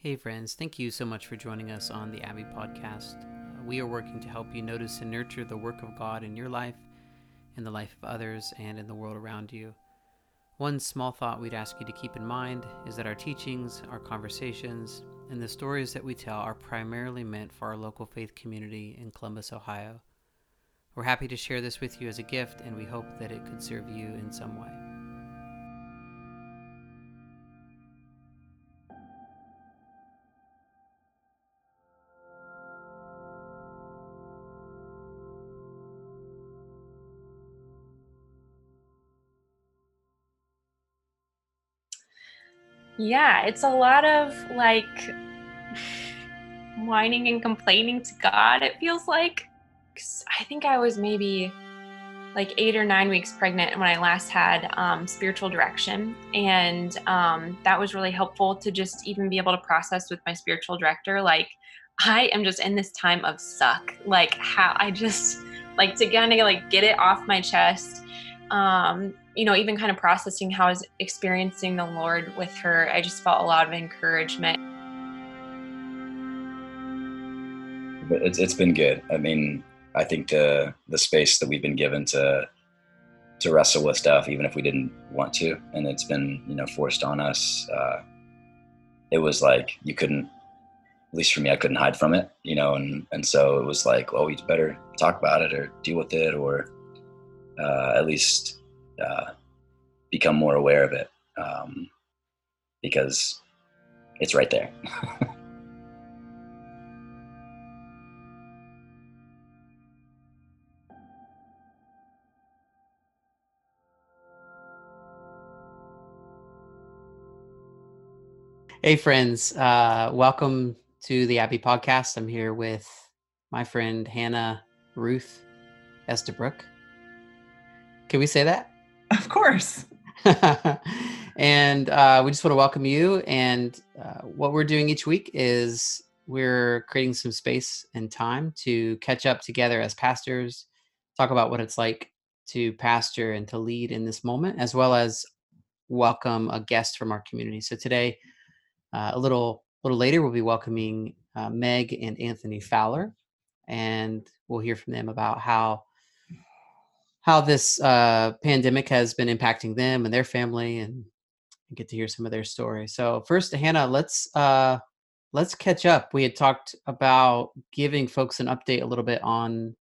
Hey, friends, thank you so much for joining us on the Abbey podcast. Uh, we are working to help you notice and nurture the work of God in your life, in the life of others, and in the world around you. One small thought we'd ask you to keep in mind is that our teachings, our conversations, and the stories that we tell are primarily meant for our local faith community in Columbus, Ohio. We're happy to share this with you as a gift, and we hope that it could serve you in some way. Yeah, it's a lot of like whining and complaining to God, it feels like. I think I was maybe like eight or nine weeks pregnant when I last had um, spiritual direction. And um, that was really helpful to just even be able to process with my spiritual director. Like, I am just in this time of suck. Like, how I just like to kind of like get it off my chest. Um, you know, even kind of processing how I was experiencing the Lord with her, I just felt a lot of encouragement. But it's, it's been good. I mean, I think the the space that we've been given to to wrestle with stuff, even if we didn't want to, and it's been you know forced on us. Uh, it was like you couldn't, at least for me, I couldn't hide from it, you know, and and so it was like, well, we better talk about it or deal with it, or uh, at least uh, become more aware of it um, because it's right there. Hey, friends. Uh, welcome to the Abbey podcast. I'm here with my friend Hannah Ruth Estabrook. Can we say that? Of course. and uh, we just want to welcome you. And uh, what we're doing each week is we're creating some space and time to catch up together as pastors, talk about what it's like to pastor and to lead in this moment, as well as welcome a guest from our community. So today, uh, a little little later, we'll be welcoming uh, Meg and Anthony Fowler, and we'll hear from them about how how this uh, pandemic has been impacting them and their family, and get to hear some of their stories. So first, Hannah, let's uh, let's catch up. We had talked about giving folks an update a little bit on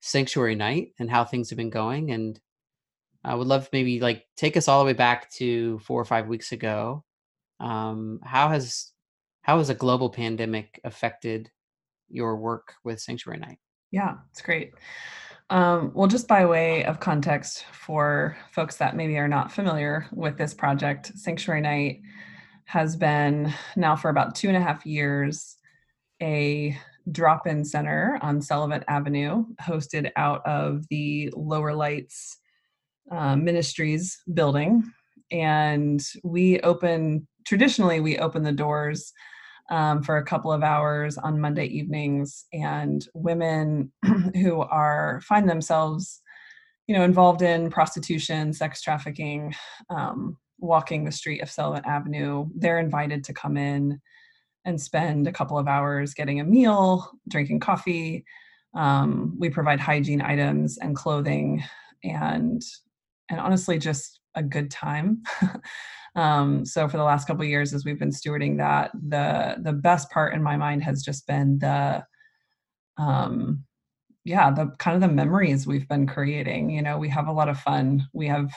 Sanctuary Night and how things have been going, and I would love maybe like take us all the way back to four or five weeks ago. Um, how has how has a global pandemic affected your work with Sanctuary Night? Yeah, it's great. Um, well, just by way of context for folks that maybe are not familiar with this project, Sanctuary Night has been now for about two and a half years a drop in center on Sullivan Avenue, hosted out of the Lower Lights uh, Ministries building. And we open, traditionally, we open the doors um, for a couple of hours on Monday evenings, and women who are find themselves, you know, involved in prostitution, sex trafficking, um, walking the street of Sullivan Avenue, they're invited to come in and spend a couple of hours getting a meal, drinking coffee. Um, we provide hygiene items and clothing, and and honestly, just a good time. Um, so for the last couple years, as we've been stewarding that, the the best part in my mind has just been the um, yeah, the kind of the memories we've been creating. You know, we have a lot of fun. We have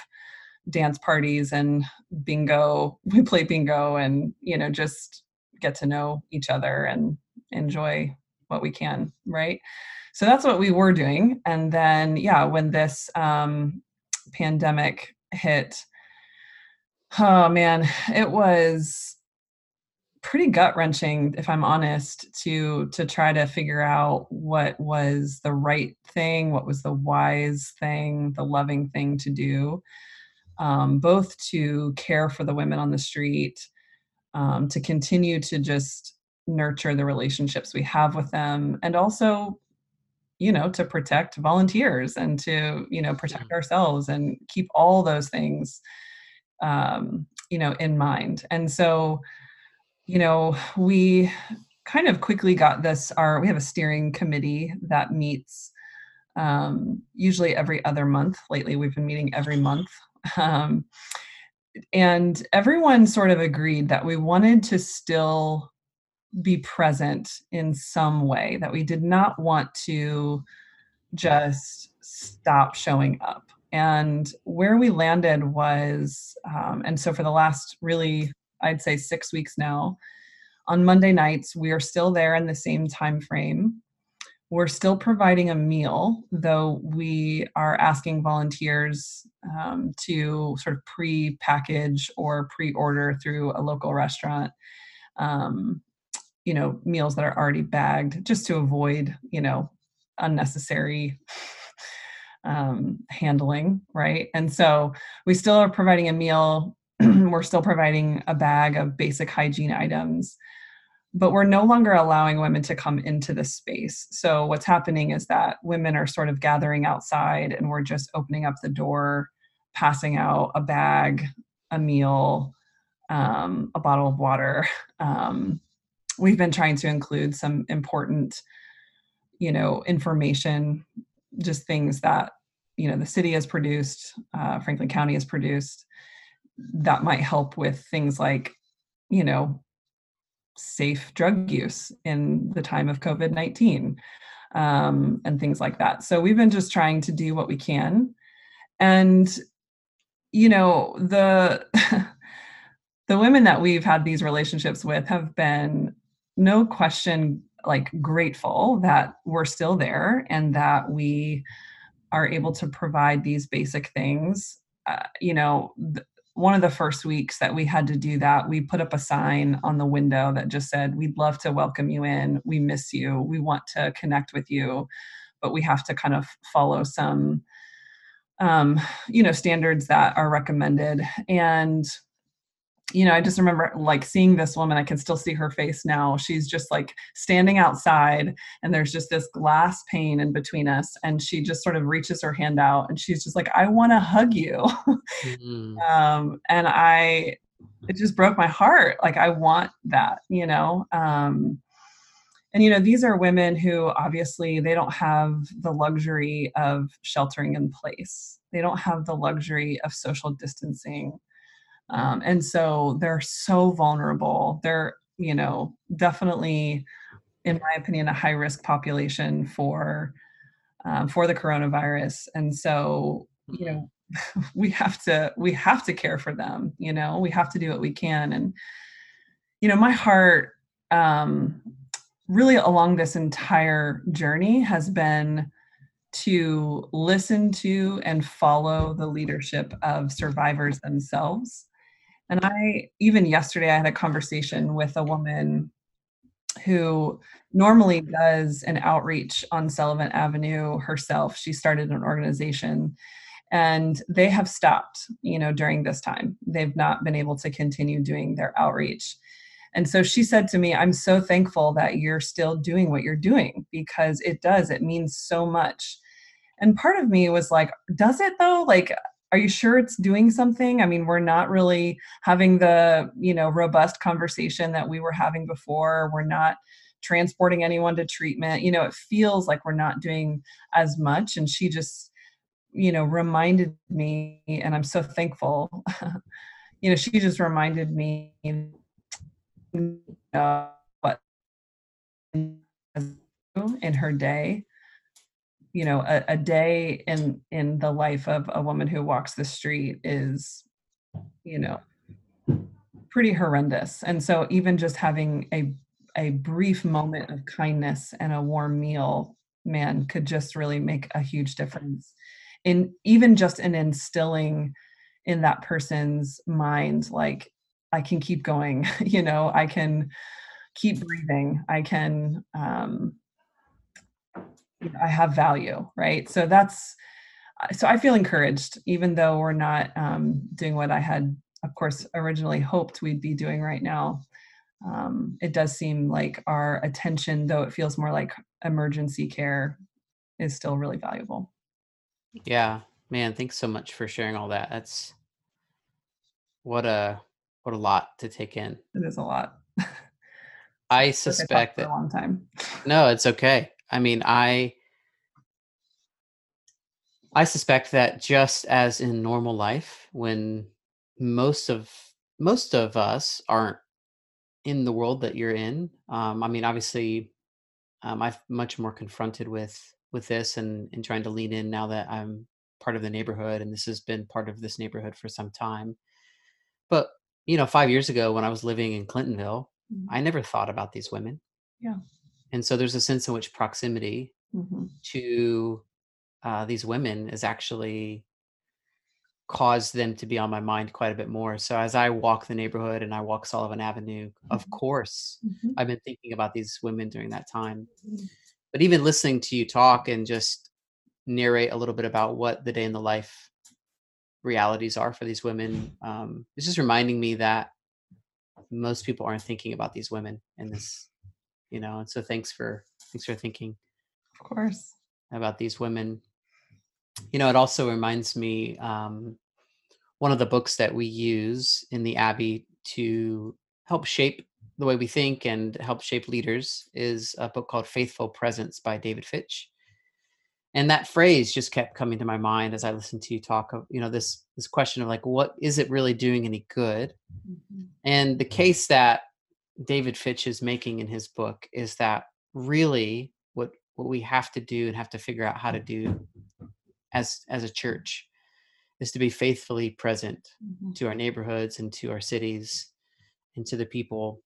dance parties and bingo. We play bingo and you know just get to know each other and enjoy what we can, right? So that's what we were doing. And then yeah, when this um, pandemic hit, Oh man, it was pretty gut wrenching if i'm honest to to try to figure out what was the right thing what was the wise thing the loving thing to do um, both to care for the women on the street um, to continue to just nurture the relationships we have with them and also you know to protect volunteers and to you know protect ourselves and keep all those things um, you know in mind and so you know, we kind of quickly got this. Our we have a steering committee that meets um, usually every other month. Lately, we've been meeting every month. Um, and everyone sort of agreed that we wanted to still be present in some way, that we did not want to just stop showing up. And where we landed was, um, and so for the last really, I'd say six weeks now, on Monday nights, we are still there in the same time frame. We're still providing a meal, though we are asking volunteers um, to sort of pre package or pre order through a local restaurant. Um, you know, meals that are already bagged just to avoid, you know, unnecessary um, handling, right? And so we still are providing a meal. we're still providing a bag of basic hygiene items but we're no longer allowing women to come into the space. So what's happening is that women are sort of gathering outside and we're just opening up the door, passing out a bag, a meal, um, a bottle of water. Um, we've been trying to include some important, you know, information, just things that, you know, the city has produced, uh, Franklin County has produced that might help with things like, you know, safe drug use in the time of COVID 19 um, and things like that. So we've been just trying to do what we can. And, you know, the, the women that we've had these relationships with have been no question like grateful that we're still there and that we are able to provide these basic things uh, you know th- one of the first weeks that we had to do that, we put up a sign on the window that just said, We'd love to welcome you in. We miss you. We want to connect with you, but we have to kind of follow some, um, you know, standards that are recommended. And you know, I just remember like seeing this woman, I can still see her face now. She's just like standing outside, and there's just this glass pane in between us. And she just sort of reaches her hand out and she's just like, I want to hug you. Mm-hmm. um, and I, it just broke my heart. Like, I want that, you know? Um, and you know these are women who obviously they don't have the luxury of sheltering in place they don't have the luxury of social distancing um, and so they're so vulnerable. They're you know definitely in my opinion a high risk population for um, for the coronavirus. And so you know we have to we have to care for them you know? We have to do what we can. And you know my heart um really along this entire journey has been to listen to and follow the leadership of survivors themselves and I, even yesterday, I had a conversation with a woman who normally does an outreach on Sullivan Avenue herself. She started an organization and they have stopped, you know, during this time. They've not been able to continue doing their outreach. And so she said to me, I'm so thankful that you're still doing what you're doing because it does, it means so much. And part of me was like, does it though? Like, are you sure it's doing something? I mean we're not really having the you know robust conversation that we were having before. We're not transporting anyone to treatment. You know it feels like we're not doing as much and she just you know reminded me and i'm so thankful. You know she just reminded me uh, what in her day you know a, a day in in the life of a woman who walks the street is you know pretty horrendous. And so even just having a a brief moment of kindness and a warm meal man could just really make a huge difference in even just in instilling in that person's mind like i can keep going you know i can keep breathing. I can um I have value, right? So that's so I feel encouraged, even though we're not um, doing what I had, of course, originally hoped we'd be doing right now. Um, it does seem like our attention, though it feels more like emergency care, is still really valuable. Yeah, man, thanks so much for sharing all that. That's what a what a lot to take in. It is a lot. I like I suspect for a that long time. no, it's okay. I mean, I I suspect that just as in normal life, when most of most of us aren't in the world that you're in, um, I mean, obviously, um, I'm much more confronted with with this and and trying to lean in now that I'm part of the neighborhood, and this has been part of this neighborhood for some time. But you know, five years ago when I was living in Clintonville, Mm, I never thought about these women, Yeah. And so there's a sense in which proximity mhm, to uh, these women is actually caused them to be on my mind quite a bit more. So as I walk the neighborhood and I walk Sullivan Avenue, of Mhm. course, mhm, I've been thinking about these women during that time. mhm. But even listening to you talk and just narrate a little bit about what the day in the life realities are for these women, um, it's just reminding me that most people aren't thinking about these women in this, you know. And so thanks for thanks for thinking Of course. about these women. You know, it also reminds me um, one of the books that we use in the Abbey to help shape the way we think and help shape leaders is a book called Faithful Presence by David Fitch. And that phrase just kept coming to my mind as I listened to you talk of, you know, this this question of like, what is it really doing any good? Mhm, And the case that David Fitch is making in his book is that really what what we have to do and have to figure out how to do as as a church is to be faithfully present mhm, to our neighborhoods and to our cities and to the people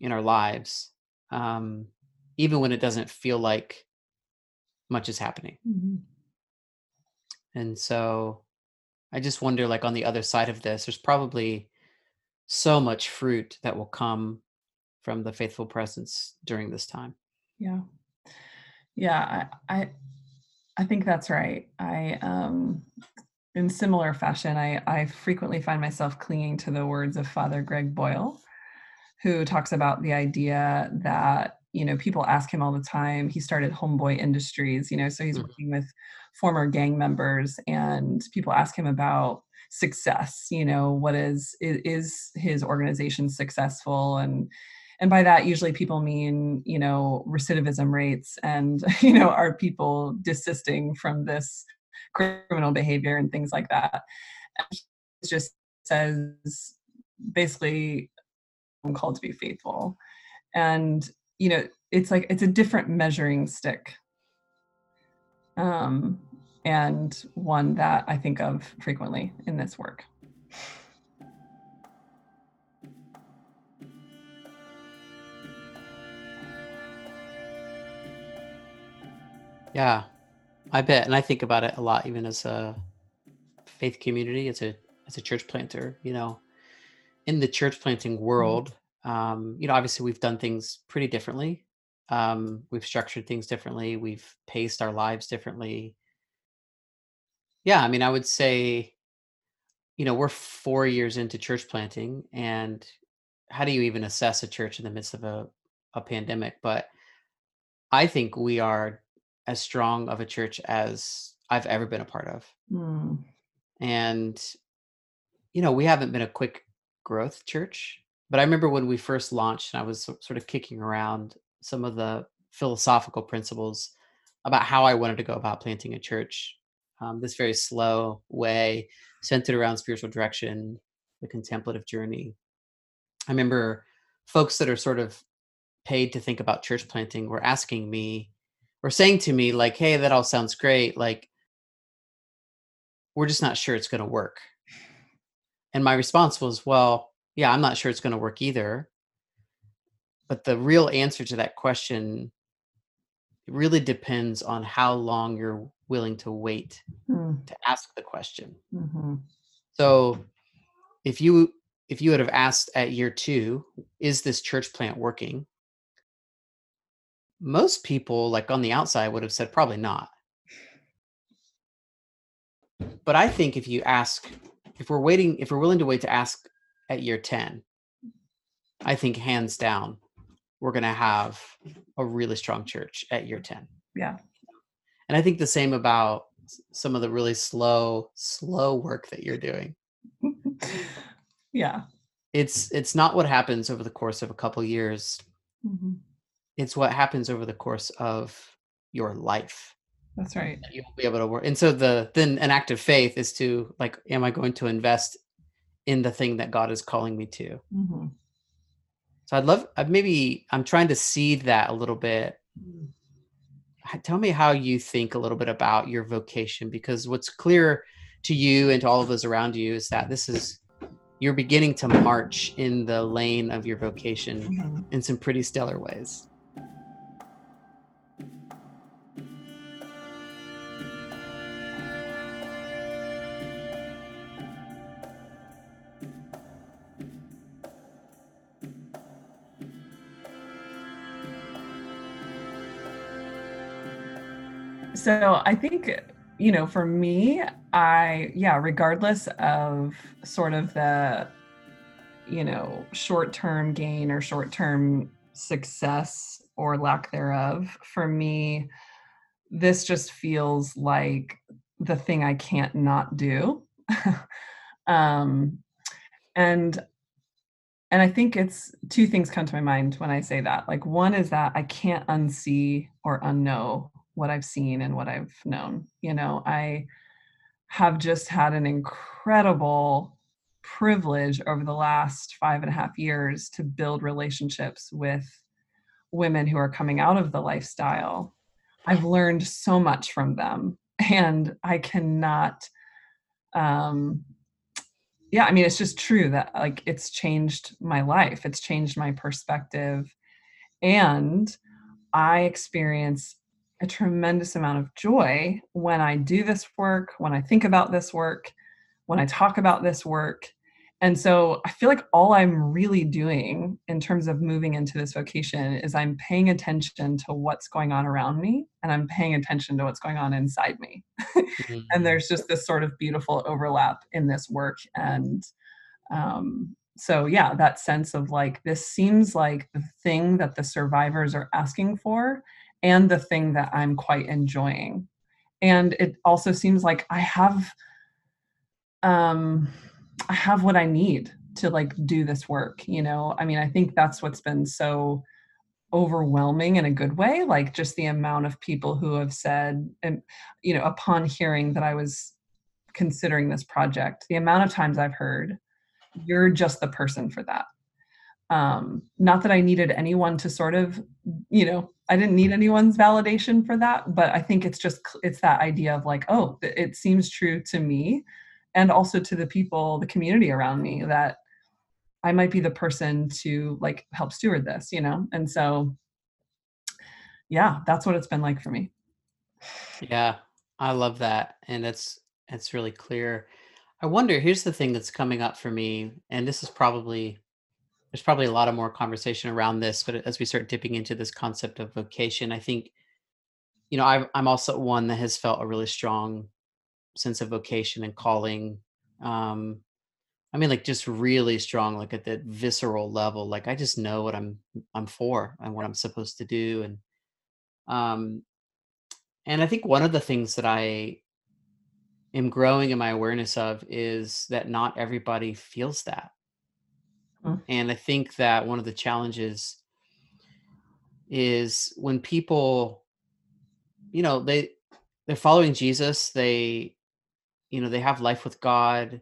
in our lives um, even when it doesn't feel like much is happening mhm. and so i just wonder like on the other side of this there's probably so much fruit that will come from the faithful presence during this time Yeah. Yeah. I, I I think that's right. I um in similar fashion, I, I frequently find myself clinging to the words of Father Greg Boyle, who talks about the idea that, you know, people ask him all the time. He started Homeboy Industries, you know, so he's Mhm. working with former gang members, and people ask him about success, you know, what is is his organization successful and and by that usually people mean you know recidivism rates and you know are people desisting from this criminal behavior and things like that. He just says basically i'm called to be faithful. And you know it's like it's a different measuring stick um and one that i think of frequently in this work yeah i bet and i think about it a lot even as a faith community as a as a church planter you know in the church planting world um you know obviously we've done things pretty differently. Um we've structured things differently. We've paced our lives differently. Yeah i mean i would say you know we're four years into church planting and how do you even assess a church in the midst of a, a pandemic? But i think we are as strong of a church as i've ever been a part of Hmm. and you know we haven't been a quick growth church but i remember when we first launched and i was sort of kicking around some of the philosophical principles about how i wanted to go about planting a church um, this very slow way centered around spiritual direction the contemplative journey i remember folks that are sort of paid to think about church planting were asking me or saying to me like hey that all sounds great like we're just not sure it's going to work and my response was well yeah i'm not sure it's going to work either but the real answer to that question really depends on how long you're willing to wait Hmm. to ask the question Mhm. so if you if you would have asked at year two is this church plant working most people like on the outside would have said probably not but i think if you ask if we're waiting if we're willing to wait to ask at year 10 i think hands down we're going to have a really strong church at year 10 Yeah. and i think the same about some of the really slow slow work that you're doing yeah. it's it's not what happens over the course of a couple years mm-hmm. It's what happens over the course of your life that's right you'll be able to work and so the then an act of faith is to like am i going to invest in the thing that god is calling me to mm-hmm. so i'd love I'd maybe i'm trying to seed that a little bit mm. tell me how you think a little bit about your vocation because what's clear to you and to all of those around you is that this is you're beginning to march in the lane of your vocation mm-hmm. in some pretty stellar ways. So I think you know, for me, I, yeah, regardless of sort of the, you know, short term gain or short term success or lack thereof, for me, this just feels like the thing I can't not do. um, and and I think it's two things come to my mind when I say that. Like one is that I can't unsee or unknow what I've seen and what I've known. You know, I have just had an incredible privilege over the last five and a half years to build relationships with women who are coming out of the lifestyle. I've learned so much from them, and I cannot. Um, yeah, I mean, it's just true that like it's changed my life. It's changed my perspective, and I experience a tremendous amount of joy when I do this work, when I think about this work, when I talk about this work. And so I feel like all I'm really doing in terms of moving into this vocation is I'm paying attention to what's going on around me and I'm paying attention to what's going on inside me. mm-hmm. and there's just this sort of beautiful overlap in this work. And um, so, yeah, that sense of like, this seems like the thing that the survivors are asking for and the thing that I'm quite enjoying. And it also seems like I have um I have what I need to like do this work, you know. I mean, I think that's what's been so overwhelming in a good way, like just the amount of people who have said and you know, upon hearing that I was considering this project, the amount of times I've heard you're just the person for that um not that i needed anyone to sort of you know i didn't need anyone's validation for that but i think it's just it's that idea of like oh it seems true to me and also to the people the community around me that i might be the person to like help steward this you know? And so yeah that's what it's been like for me. Yeah i love that and it's it's really clear. I wonder here's the thing that's coming up for me and this is probably there's probably a lot of more conversation around this but as we start dipping into this concept of vocation i think you know i am also one that has felt a really strong sense of vocation and calling um i mean like just really strong like at that visceral level like i just know what i'm i'm for and what i'm supposed to do and um and i think one of the things that i am growing in my awareness of is that not everybody feels that Mm. And I think that one of the challenges is when people, you know, they they're following Jesus, they, you know, they have life with God,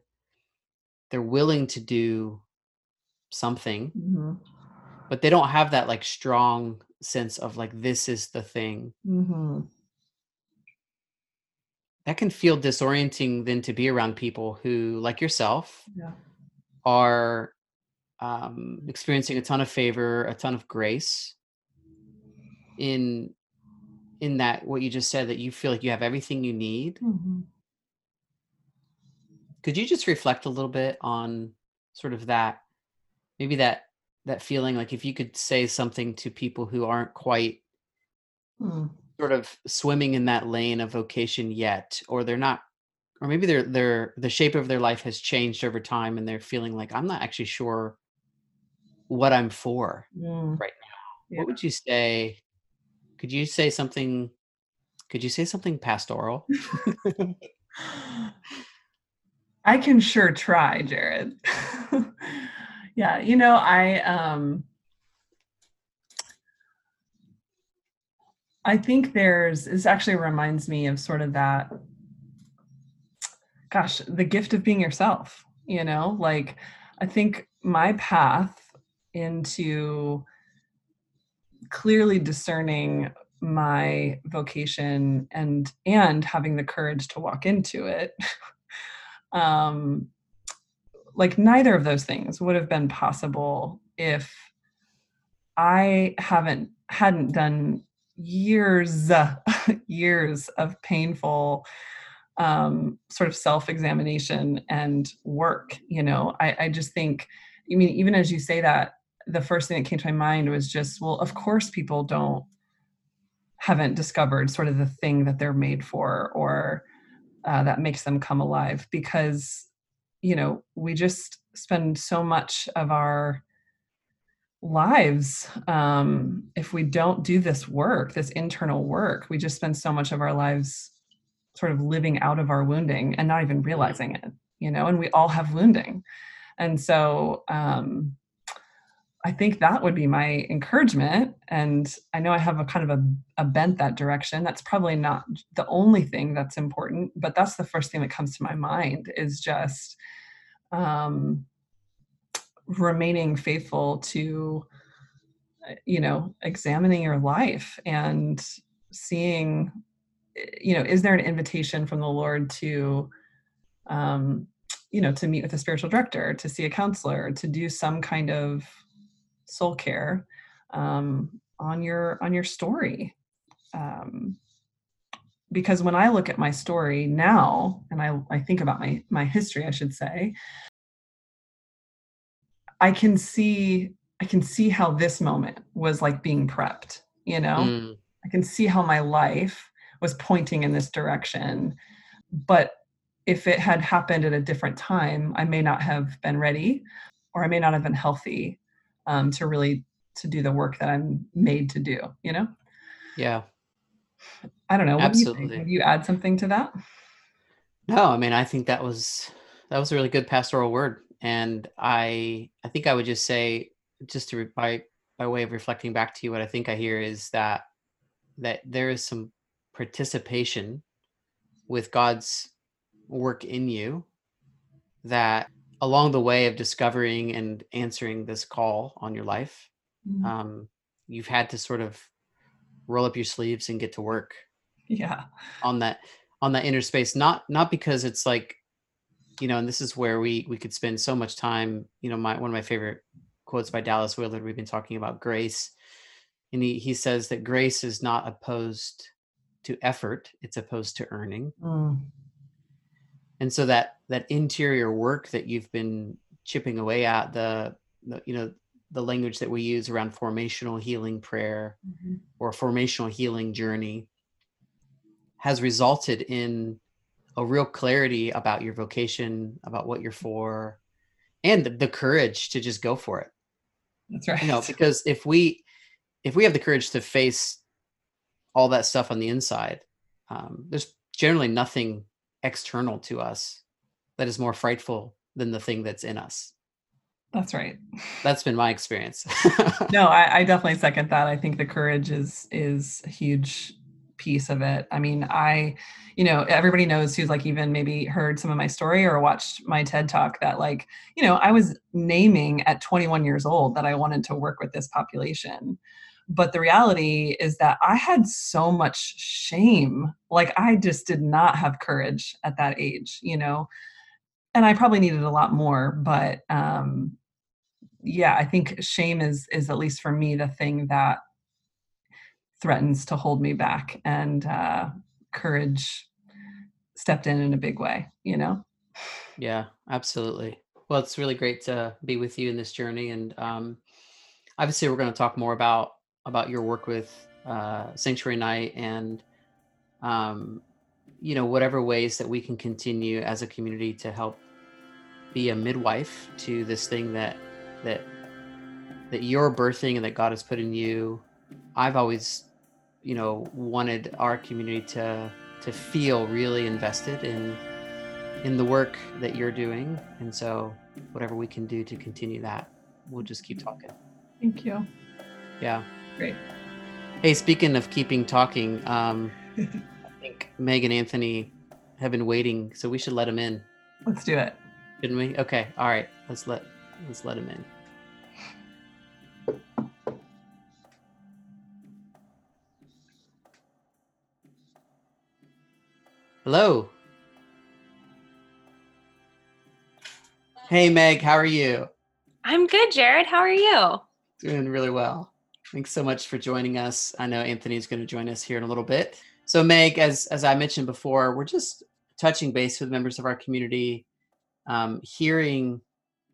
they're willing to do something, mm-hmm. but they don't have that like strong sense of like this is the thing. Mm-hmm. That can feel disorienting then to be around people who, like yourself, yeah. are um, experiencing a ton of favor, a ton of grace in in that what you just said that you feel like you have everything you need. Mm-hmm. Could you just reflect a little bit on sort of that maybe that that feeling like if you could say something to people who aren't quite mm. sort of swimming in that lane of vocation yet or they're not or maybe they're they're the shape of their life has changed over time and they're feeling like I'm not actually sure what I'm for mm. right now. Yeah. What would you say? Could you say something? Could you say something pastoral? I can sure try, Jared. yeah, you know, I um I think there's, this actually reminds me of sort of that, gosh, the gift of being yourself, you know? Like, I think my path into clearly discerning my vocation and and having the courage to walk into it. Um like neither of those things would have been possible if i haven't hadn't done years years of painful um sort of self-examination and work you know? I i just think i mean even as you say that the first thing that came to my mind was just well of course people don't haven't discovered sort of the thing that they're made for or uh, that makes them come alive because you know we just spend so much of our lives um, if we don't do this work this internal work we just spend so much of our lives sort of living out of our wounding and not even realizing it you know and we all have wounding. And so um, I think that would be my encouragement. And I know I have a kind of a, a bent that direction. That's probably not the only thing that's important, but that's the first thing that comes to my mind is just um, remaining faithful to, uh, you know, examining your life and seeing, you know, is there an invitation from the Lord to, um, you know, to meet with a spiritual director, to see a counselor, to do some kind of soul care um, on your on your story. Um, because when i look at my story now and I, I think about my my history i should say i can see i can see how this moment was like being prepped you know? Mm. i can see how my life was pointing in this direction but if it had happened at a different time i may not have been ready or i may not have been healthy um, to really to do the work that I'm made to do. You know. Yeah. I don't know. Absolutely. Do you Would you add something to that? No, I mean I think that was that was a really good pastoral word, and I I think I would just say just to by by way of reflecting back to you, what I think I hear is that that there is some participation with God's work in you that along the way of discovering and answering this call on your life, mm-hmm. um, you've had to sort of roll up your sleeves and get to work. Yeah. On that on that inner space, not not because it's like, you know, and this is where we we could spend so much time. You know, my one of my favorite quotes by Dallas Willard. We've been talking about grace, and he he says that grace is not opposed to effort; it's opposed to earning. Mm and so that that interior work that you've been chipping away at the, the you know the language that we use around formational healing prayer mm-hmm. or formational healing journey has resulted in a real clarity about your vocation about what you're for and the, the courage to just go for it that's right you know because if we if we have the courage to face all that stuff on the inside um, there's generally nothing external to us that is more frightful than the thing that's in us. That's right. That's been my experience. no, I, I, definitely second that. I think the courage is is a huge piece of it. I mean, I, you know, everybody knows who's like even maybe heard some of my story or watched my TED talk that like, you know, I was naming at 21 years old that I wanted to work with this population. But the reality is that I had so much shame. Like I just did not have courage at that age, you know. And I probably needed a lot more, but um yeah, I think shame is is at least for me the thing that threatens to hold me back and uh courage stepped in in a big way, you know. Yeah, absolutely. Well, it's really great to be with you in this journey and um obviously we're going to talk more about about your work with uh, Sanctuary Night and um, you know whatever ways that we can continue as a community to help be a midwife to this thing that that that you're birthing and that God has put in you. I've always you know wanted our community to to feel really invested in in the work that you're doing. And so whatever we can do to continue that we'll just keep talking. Thank you. Yeah Great. Hey, speaking of keeping talking, um, I think Meg and Anthony have been waiting, so we should let them in. Let's do it. Shouldn't we? Okay. All right. Let's let let's let him in. Hello. Hey Meg, how are you? I'm good, Jared. How are you? Doing really well. Thanks so much for joining us. I know Anthony's going to join us here in a little bit. So Meg, as as I mentioned before, we're just touching base with members of our community, um, hearing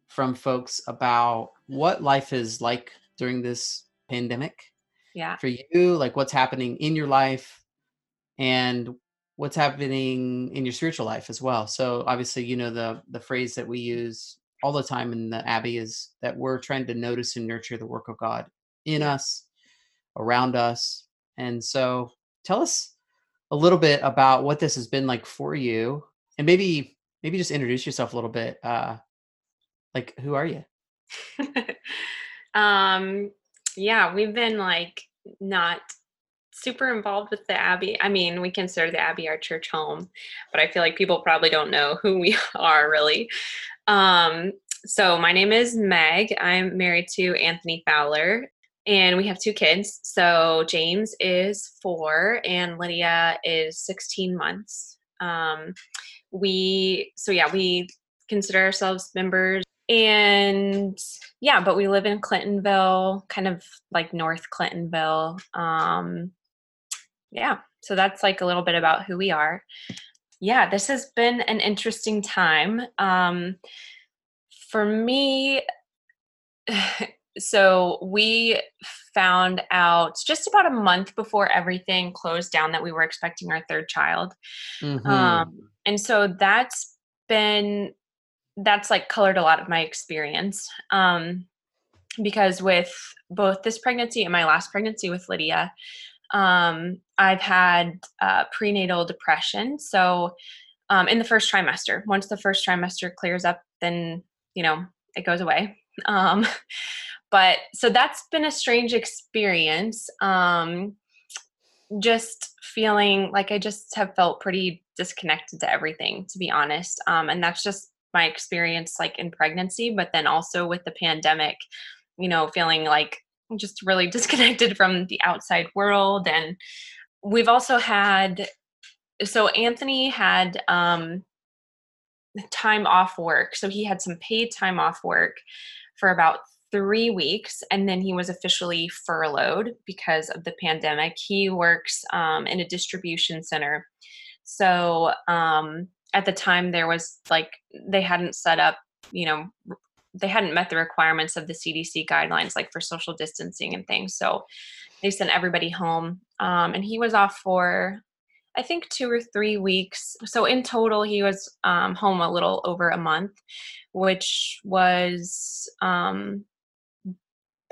from folks about what life is like during this pandemic. Yeah. For you, like what's happening in your life and what's happening in your spiritual life as well. So obviously, you know the the phrase that we use all the time in the Abbey is that we're trying to notice and nurture the work of God in us, around us. And so tell us a little bit about what this has been like for you and maybe maybe just introduce yourself a little bit. Uh like who are you? um yeah, we've been like not super involved with the Abbey. I mean, we consider the Abbey our church home, but I feel like people probably don't know who we are really. Um, so my name is Meg. I'm married to Anthony Fowler, and we have two kids. So James is four, and Lydia is 16 months. Um, we so yeah, we consider ourselves members and yeah but we live in clintonville kind of like north clintonville um yeah so that's like a little bit about who we are yeah this has been an interesting time um for me so we found out just about a month before everything closed down that we were expecting our third child mm-hmm. um and so that's been that's like colored a lot of my experience um because with both this pregnancy and my last pregnancy with lydia um, I've had uh, prenatal depression. So, um, in the first trimester, once the first trimester clears up, then you know it goes away. Um, but so that's been a strange experience. Um, just feeling like I just have felt pretty disconnected to everything, to be honest. Um, and that's just my experience, like in pregnancy, but then also with the pandemic. You know, feeling like just really disconnected from the outside world and we've also had so anthony had um time off work so he had some paid time off work for about three weeks and then he was officially furloughed because of the pandemic he works um, in a distribution center so um, at the time there was like they hadn't set up you know they hadn't met the requirements of the CDC guidelines, like for social distancing and things. So they sent everybody home. Um, and he was off for, I think, two or three weeks. So in total, he was um, home a little over a month, which was um,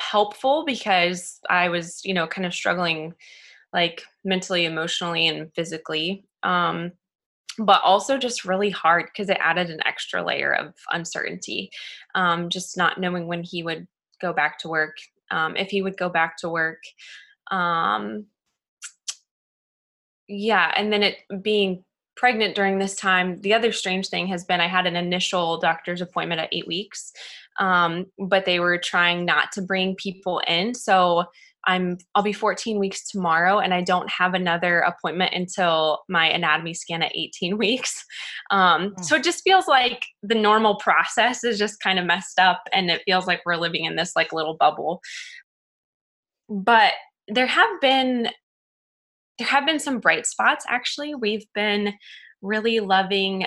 helpful because I was, you know, kind of struggling like mentally, emotionally, and physically. Um, but also just really hard because it added an extra layer of uncertainty. Um, just not knowing when he would go back to work, um, if he would go back to work. Um, yeah, and then it being pregnant during this time, the other strange thing has been I had an initial doctor's appointment at eight weeks, um, but they were trying not to bring people in. So I'm I'll be 14 weeks tomorrow and I don't have another appointment until my anatomy scan at 18 weeks. Um, so it just feels like the normal process is just kind of messed up and it feels like we're living in this like little bubble. But there have been there have been some bright spots actually. We've been really loving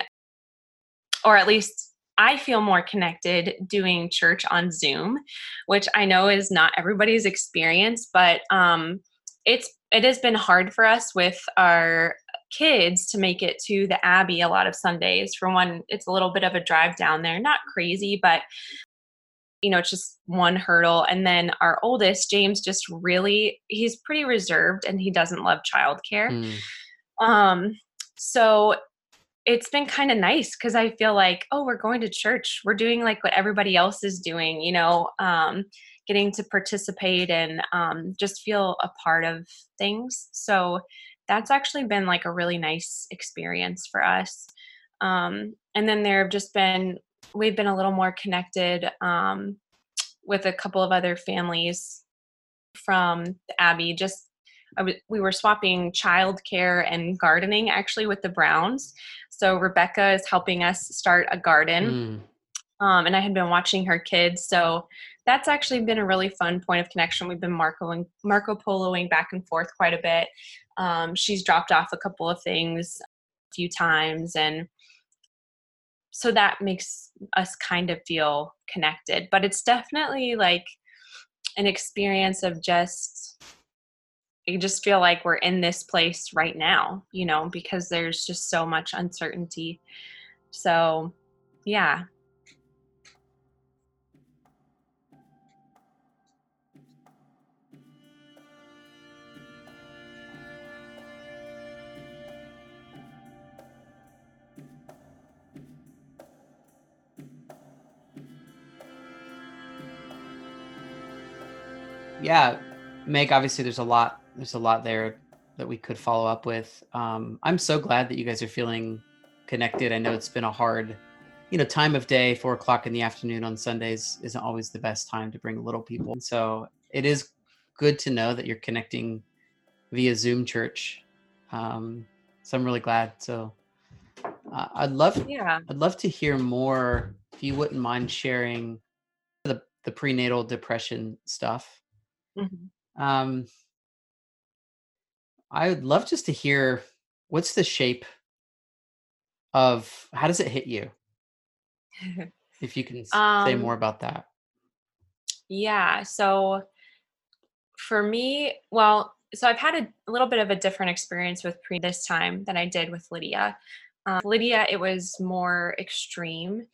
or at least I feel more connected doing church on Zoom, which I know is not everybody's experience, but um, it's it has been hard for us with our kids to make it to the Abbey a lot of Sundays. For one, it's a little bit of a drive down there, not crazy, but you know, it's just one hurdle. And then our oldest, James, just really he's pretty reserved and he doesn't love childcare. Mm. Um, so it's been kind of nice because I feel like, oh, we're going to church. We're doing like what everybody else is doing, you know. Um, getting to participate and um, just feel a part of things. So that's actually been like a really nice experience for us. Um, and then there have just been, we've been a little more connected um, with a couple of other families from Abbey, just we were swapping childcare and gardening actually with the Browns. So Rebecca is helping us start a garden. Mm. Um, and I had been watching her kids. So that's actually been a really fun point of connection. We've been Marco, Marco Poloing back and forth quite a bit. Um, she's dropped off a couple of things a few times. And so that makes us kind of feel connected. But it's definitely like an experience of just you just feel like we're in this place right now, you know, because there's just so much uncertainty. So, yeah. Yeah, Meg, obviously there's a lot there's a lot there that we could follow up with. Um, I'm so glad that you guys are feeling connected. I know it's been a hard, you know, time of day. Four o'clock in the afternoon on Sundays isn't always the best time to bring little people. So it is good to know that you're connecting via Zoom church. Um, so I'm really glad. So uh, I'd love, yeah, I'd love to hear more. If you wouldn't mind sharing the the prenatal depression stuff. Mm-hmm. Um, I would love just to hear what's the shape of how does it hit you? if you can um, say more about that. Yeah. So for me, well, so I've had a, little bit of a different experience with pre this time than I did with Lydia. Um, Lydia, it was more extreme.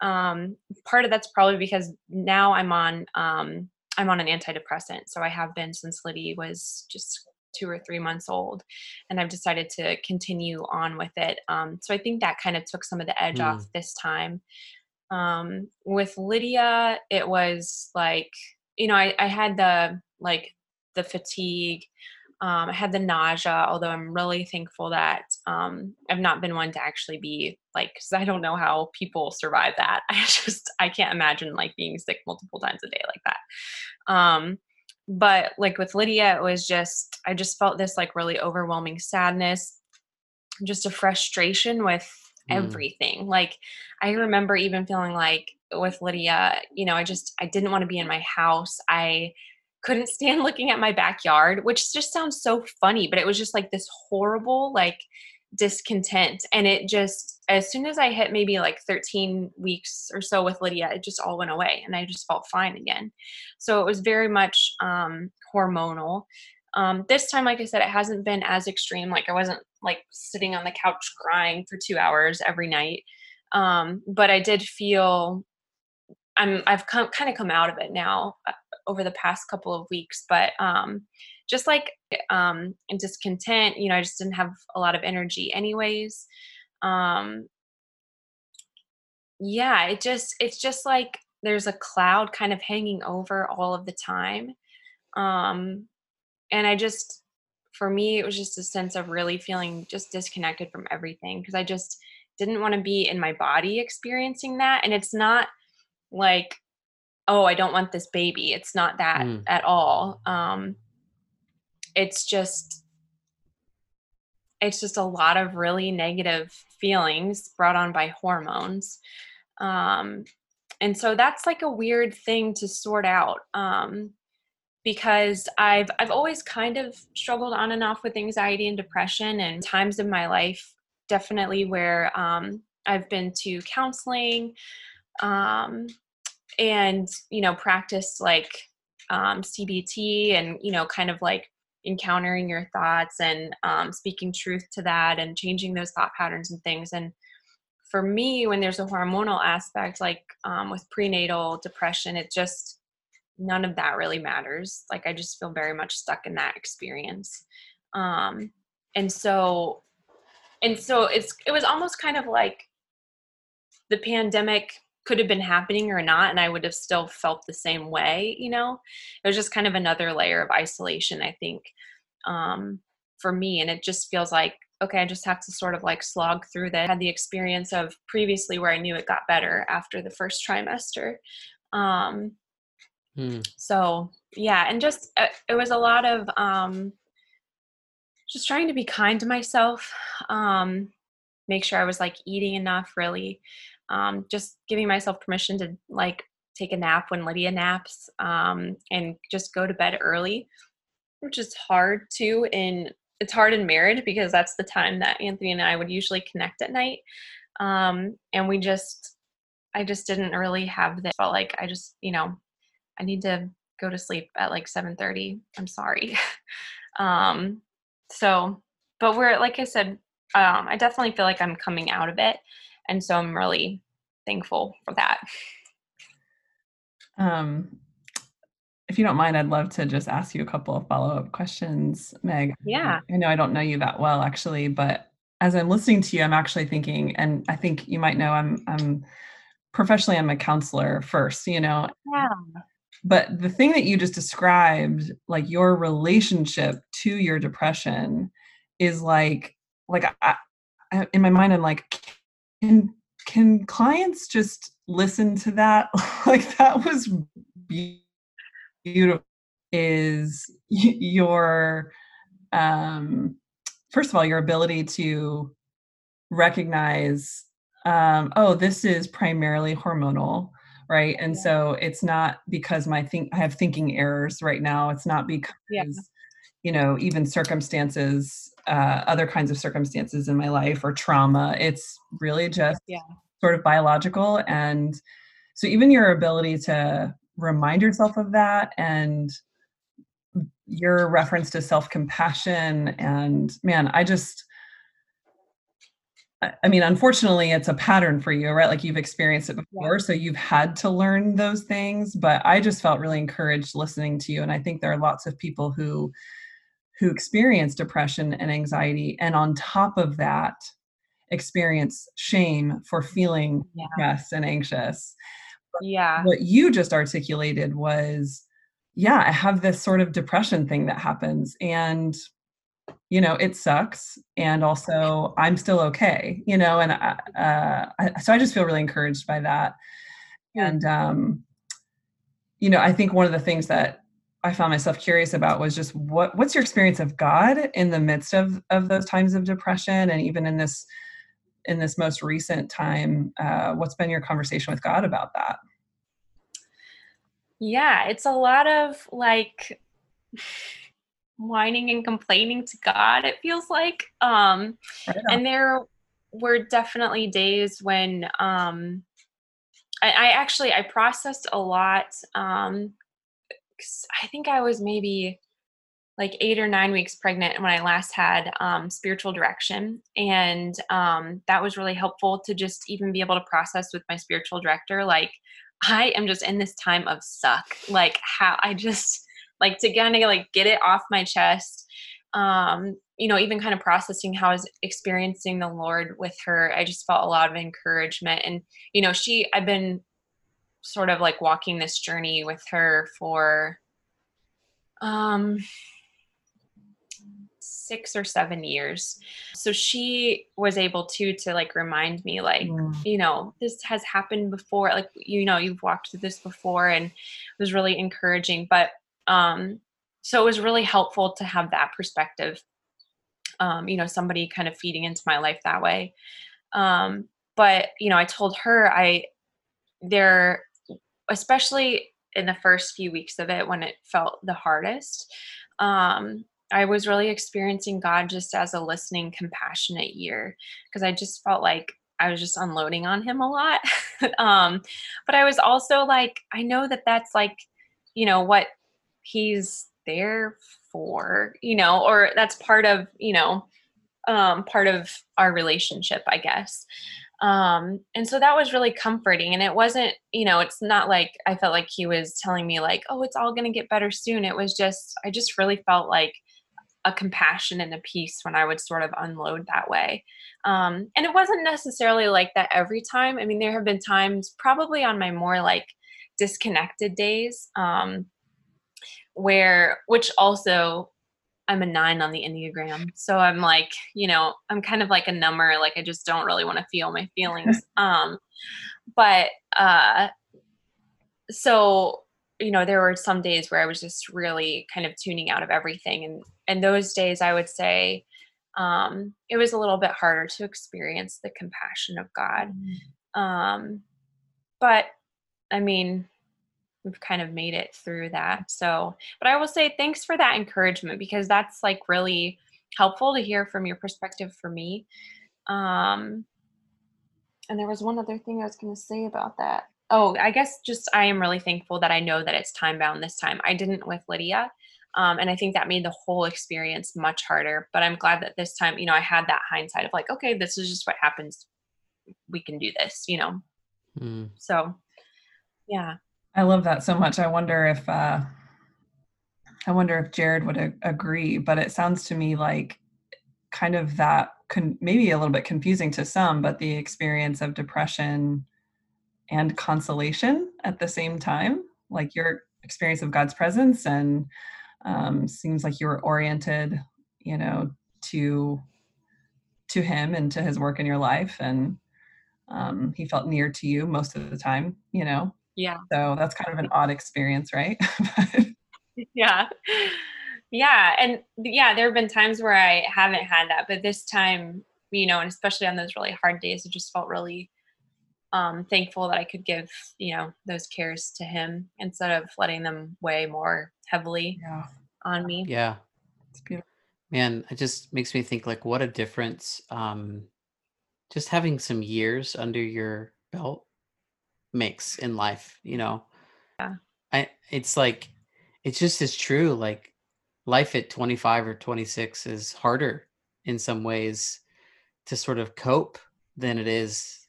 Um, part of that's probably because now I'm on um, I'm on an antidepressant, so I have been since Lydia was just two or three months old and i've decided to continue on with it um, so i think that kind of took some of the edge mm. off this time um, with lydia it was like you know I, I had the like the fatigue um, I had the nausea, although I'm really thankful that um, I've not been one to actually be like, cause I don't know how people survive that. I just, I can't imagine like being sick multiple times a day like that. But like with Lydia, it was just, I just felt this like really overwhelming sadness, just a frustration with mm. everything. Like I remember even feeling like with Lydia, you know, I just, I didn't want to be in my house. I, couldn't stand looking at my backyard, which just sounds so funny, but it was just like this horrible, like discontent. And it just, as soon as I hit maybe like 13 weeks or so with Lydia, it just all went away and I just felt fine again. So it was very much um, hormonal. Um, this time, like I said, it hasn't been as extreme. Like I wasn't like sitting on the couch crying for two hours every night. Um, but I did feel I'm I've come kind of come out of it now uh, over the past couple of weeks, but um, just like um, and discontent, you know, I just didn't have a lot of energy anyways. Um, yeah, it just it's just like there's a cloud kind of hanging over all of the time. Um, and I just for me it was just a sense of really feeling just disconnected from everything because I just didn't want to be in my body experiencing that and it's not like oh i don't want this baby it's not that mm. at all um it's just it's just a lot of really negative feelings brought on by hormones. Um and so that's like a weird thing to sort out um because I've I've always kind of struggled on and off with anxiety and depression and times in my life definitely where um, I've been to counseling um, and you know practiced like um, cbt and you know kind of like encountering your thoughts and um, speaking truth to that and changing those thought patterns and things. And for me when there's a hormonal aspect like um, with prenatal depression it just none of that really matters. Like i just feel very much stuck in that experience. Um, and so and so it's it was almost kind of like the pandemic could have been happening or not and i would have still felt the same way you know it was just kind of another layer of isolation i think um, for me and it just feels like okay i just have to sort of like slog through that I had the experience of previously where i knew it got better after the first trimester um, hmm. so yeah and just uh, it was a lot of um, just trying to be kind to myself um, make sure i was like eating enough really um, just giving myself permission to like take a nap when lydia naps um, and just go to bed early which is hard too in it's hard in marriage because that's the time that anthony and i would usually connect at night um, and we just i just didn't really have that felt like i just you know i need to go to sleep at like 7.30 i'm sorry. Um, so but we're like i said um, i definitely feel like i'm coming out of it and so i'm really thankful for that. Um, if you don't mind i'd love to just ask you a couple of follow-up questions meg. Yeah. I know i don't know you that well actually but as i'm listening to you i'm actually thinking and i think you might know i'm i'm professionally i'm a counselor first you know? Yeah. But the thing that you just described like your relationship to your depression is like like I, I, in my mind i'm like can can clients just listen to that like that was beautiful is your um first of all your ability to recognize um oh this is primarily hormonal right and yeah. so it's not because my think i have thinking errors right now it's not because yeah. you know even circumstances uh, other kinds of circumstances in my life or trauma it's really just yeah. sort of biological and so even your ability to remind yourself of that and your reference to self-compassion and man i just I mean, unfortunately, it's a pattern for you, right? Like you've experienced it before, yeah. so you've had to learn those things. But I just felt really encouraged listening to you, and I think there are lots of people who who experience depression and anxiety, and on top of that, experience shame for feeling yeah. depressed and anxious. Yeah. What you just articulated was, yeah, I have this sort of depression thing that happens, and you know it sucks and also i'm still okay you know and I, uh, I, so i just feel really encouraged by that and um you know i think one of the things that i found myself curious about was just what what's your experience of god in the midst of of those times of depression and even in this in this most recent time uh, what's been your conversation with god about that yeah it's a lot of like whining and complaining to God, it feels like. Um, and there were definitely days when um, I, I, actually I processed a lot. Um, I think I was maybe like eight or nine weeks pregnant when I last had um, spiritual direction, and um, that was really helpful to just even be able to process with my spiritual director, like I am just in this time of suck. Like how I just like to kind of like get it off my chest um you know even kind of processing how i was experiencing the lord with her i just felt a lot of encouragement and you know she i've been sort of like walking this journey with her for um six or seven years so she was able to to like remind me like mm. you know this has happened before like you know you've walked through this before and it was really encouraging but um, so it was really helpful to have that perspective. Um, you know, somebody kind of feeding into my life that way. Um, but you know, I told her I there, especially in the first few weeks of it when it felt the hardest. Um, I was really experiencing God just as a listening, compassionate ear because I just felt like I was just unloading on Him a lot. um, but I was also like, I know that that's like, you know, what he's there for, you know, or that's part of, you know, um, part of our relationship, I guess. Um, and so that was really comforting. And it wasn't, you know, it's not like I felt like he was telling me, like, oh, it's all going to get better soon. It was just, I just really felt like a compassion and a peace when I would sort of unload that way. Um, and it wasn't necessarily like that every time. I mean, there have been times, probably on my more like disconnected days, um, where, which also, I'm a nine on the Enneagram. So I'm like, you know, I'm kind of like a number, like I just don't really want to feel my feelings. um, but, uh, so you know there were some days where i was just really kind of tuning out of everything and and those days i would say um it was a little bit harder to experience the compassion of god mm-hmm. um but i mean we've kind of made it through that so but i will say thanks for that encouragement because that's like really helpful to hear from your perspective for me um and there was one other thing i was going to say about that oh, I guess just I am really thankful that I know that it's time bound this time. I didn't with Lydia. Um, and I think that made the whole experience much harder. But I'm glad that this time, you know, I had that hindsight of like, okay, this is just what happens. We can do this, you know. Mm. So, yeah. I love that so much. I wonder if uh, I wonder if Jared would a- agree. But it sounds to me like kind of that con- maybe a little bit confusing to some, but the experience of depression and consolation at the same time like your experience of god's presence and um, seems like you were oriented you know to to him and to his work in your life and um, he felt near to you most of the time you know yeah so that's kind of an odd experience right yeah yeah and yeah there have been times where i haven't had that but this time you know and especially on those really hard days it just felt really um, thankful that I could give, you know, those cares to him instead of letting them weigh more heavily yeah. on me. Yeah. It's beautiful. Man, it just makes me think like what a difference um, just having some years under your belt makes in life, you know. Yeah. I it's like it's just as true like life at 25 or 26 is harder in some ways to sort of cope than it is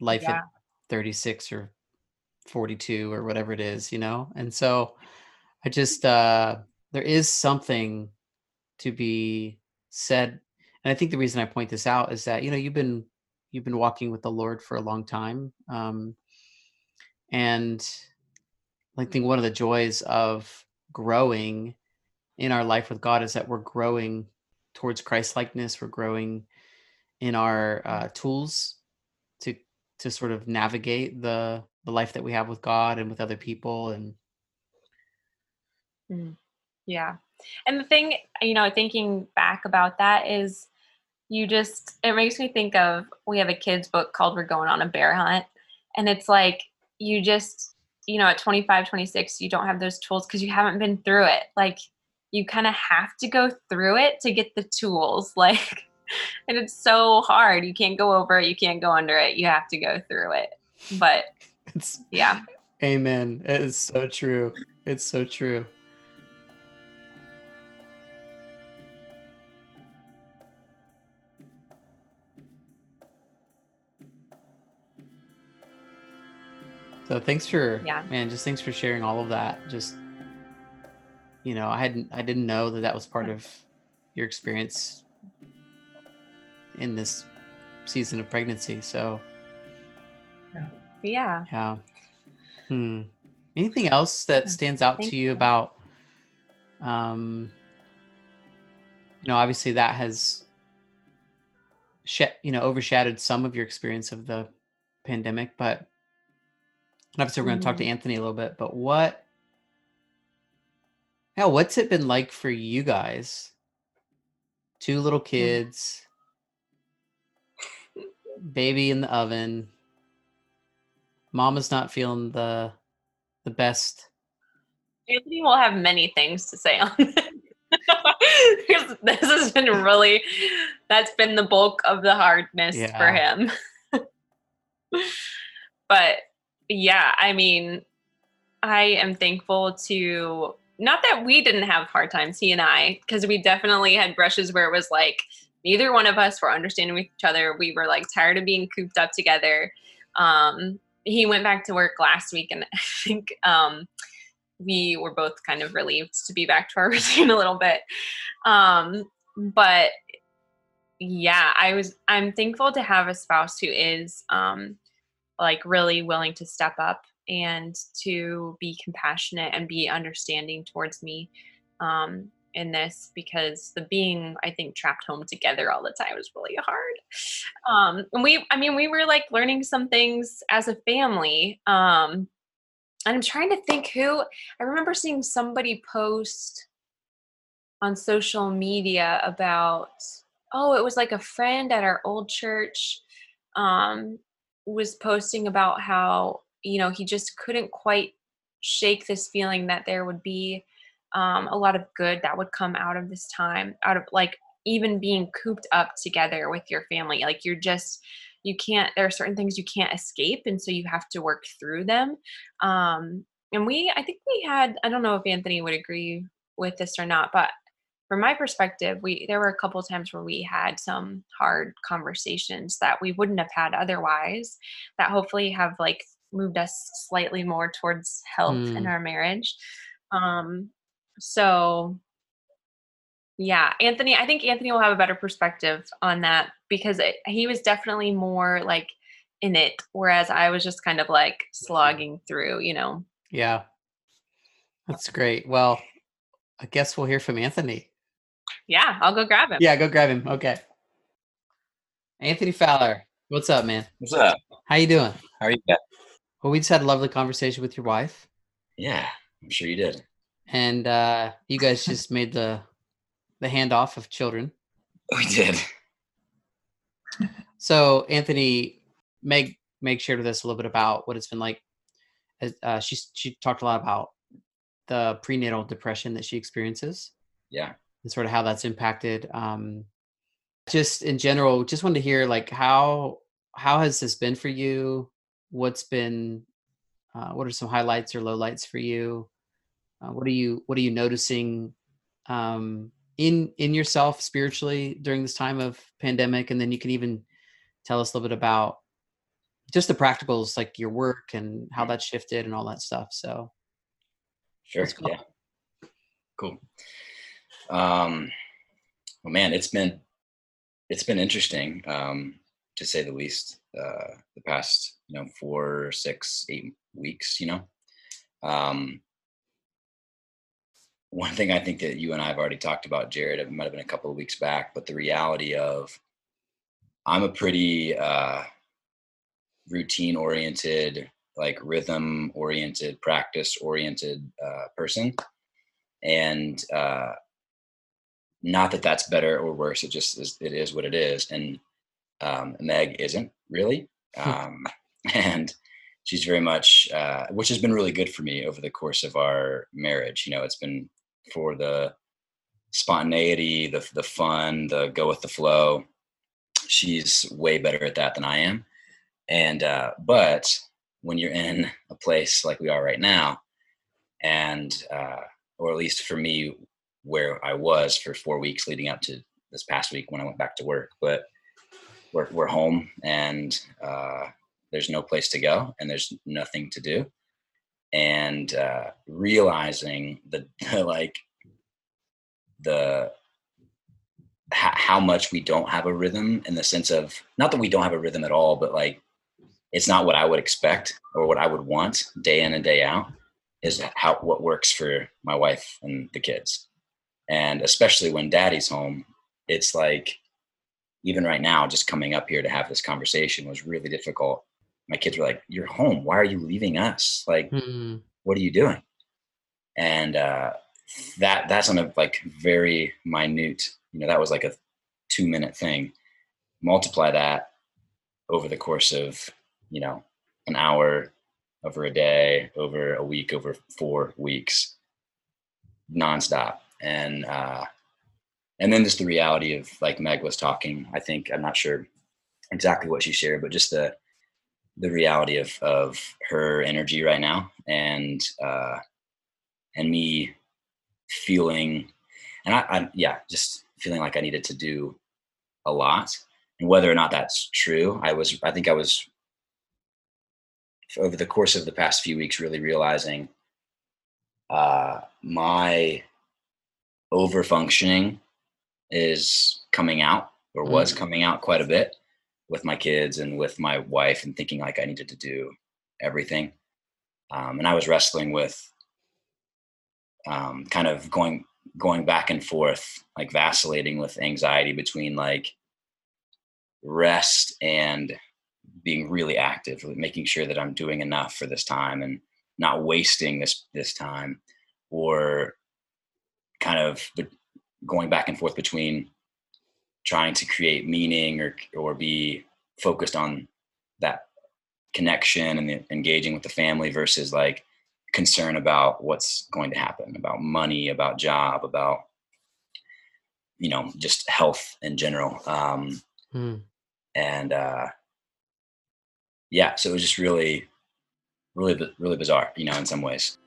life yeah. at 36 or 42 or whatever it is, you know? And so I just, uh, there is something to be said. And I think the reason I point this out is that, you know, you've been, you've been walking with the Lord for a long time. Um, and I think one of the joys of growing in our life with God is that we're growing towards Christ likeness. We're growing in our uh, tools to to sort of navigate the the life that we have with God and with other people and mm, yeah and the thing you know thinking back about that is you just it makes me think of we have a kids book called we're going on a bear hunt and it's like you just you know at 25 26 you don't have those tools because you haven't been through it like you kind of have to go through it to get the tools like and it's so hard. You can't go over it, you can't go under it. You have to go through it. But it's yeah. Amen. It is so true. It's so true. So thanks for yeah. man, just thanks for sharing all of that. Just you know, I hadn't I didn't know that that was part of your experience in this season of pregnancy. So, yeah. Yeah. Hmm. Anything else that stands out Thank to you, you about, um, you know, obviously that has, sh- you know, overshadowed some of your experience of the pandemic, but obviously we're going to talk to mm-hmm. Anthony a little bit, but what, yeah, what's it been like for you guys? Two little mm. kids, baby in the oven. Mama's not feeling the the best. Anthony will have many things to say on this. this has been really that's been the bulk of the hardness yeah. for him. but yeah, I mean, I am thankful to not that we didn't have hard times, he and I, because we definitely had brushes where it was like, neither one of us were understanding with each other. We were like tired of being cooped up together. Um, he went back to work last week, and I think um, we were both kind of relieved to be back to our routine a little bit. Um, but yeah, I was I'm thankful to have a spouse who is um like really willing to step up and to be compassionate and be understanding towards me um in this because the being I think trapped home together all the time was really hard. Um and we I mean we were like learning some things as a family. Um and I'm trying to think who I remember seeing somebody post on social media about oh, it was like a friend at our old church um, was posting about how, you know, he just couldn't quite shake this feeling that there would be um, a lot of good that would come out of this time, out of like even being cooped up together with your family. Like you're just, you can't, there are certain things you can't escape. And so you have to work through them. Um, and we, I think we had, I don't know if Anthony would agree with this or not, but from my perspective, we there were a couple times where we had some hard conversations that we wouldn't have had otherwise that hopefully have like moved us slightly more towards health mm. in our marriage. Um so yeah, Anthony, I think Anthony will have a better perspective on that because it, he was definitely more like in it whereas I was just kind of like slogging through, you know. Yeah. That's great. Well, I guess we'll hear from Anthony. Yeah, I'll go grab him. Yeah, go grab him. Okay. Anthony Fowler, what's up, man? What's up? How you doing? How are you? Guys? Well, we just had a lovely conversation with your wife. Yeah, I'm sure you did. And uh you guys just made the the handoff of children. We did. So, Anthony, Meg Meg shared with us a little bit about what it's been like. Uh, she she talked a lot about the prenatal depression that she experiences. Yeah and sort of how that's impacted. Um, just in general, just wanted to hear like how how has this been for you? What's been uh, what are some highlights or lowlights for you? Uh, what are you what are you noticing um, in in yourself spiritually during this time of pandemic? And then you can even tell us a little bit about just the practicals like your work and how that shifted and all that stuff. So sure, yeah, cool. Um, well, man, it's been it's been interesting um, to say the least. Uh, the past, you know, four, six, eight weeks. You know, um, one thing I think that you and I have already talked about, Jared, it might have been a couple of weeks back, but the reality of I'm a pretty uh, routine oriented, like rhythm oriented, practice oriented uh, person. And uh, not that that's better or worse. It just is, it is what it is. And um, Meg isn't really. Hmm. Um, and she's very much, uh, which has been really good for me over the course of our marriage. You know, it's been for the spontaneity, the, the fun, the go with the flow. She's way better at that than I am. And, uh, but when you're in a place like we are right now, and, uh, or at least for me, where I was for four weeks leading up to this past week when I went back to work. But we're, we're home and uh, there's no place to go and there's nothing to do. And uh, realizing the, the like the how much we don't have a rhythm in the sense of not that we don't have a rhythm at all, but like it's not what I would expect or what I would want day in and day out is how what works for my wife and the kids and especially when daddy's home it's like even right now just coming up here to have this conversation was really difficult. My kids were like you're home. Why are you leaving us? Like mm-hmm. what are you doing? And uh, that that's on a like very minute you know that was like a two minute thing. Multiply that over the course of you know an hour over a day over a week over four weeks nonstop and uh, and then just the reality of like Meg was talking. I think I'm not sure exactly what she shared, but just the the reality of of her energy right now and uh, and me feeling and I, I yeah just feeling like I needed to do a lot and whether or not that's true I was I think I was over the course of the past few weeks really realizing uh, my over functioning is coming out or was Mm. coming out quite a bit with my kids and with my wife and thinking like I needed to do everything. Um, and I was wrestling with um, kind of going going back and forth, like vacillating with anxiety between like rest and being really active, making sure that I'm doing enough for this time and not wasting this this time, or kind of going back and forth between trying to create meaning or or be focused on that connection and the, engaging with the family versus like concern about what's going to happen about money about job about you know just health in general um Mm. and uh yeah so it was just really really really bizarre you know in some ways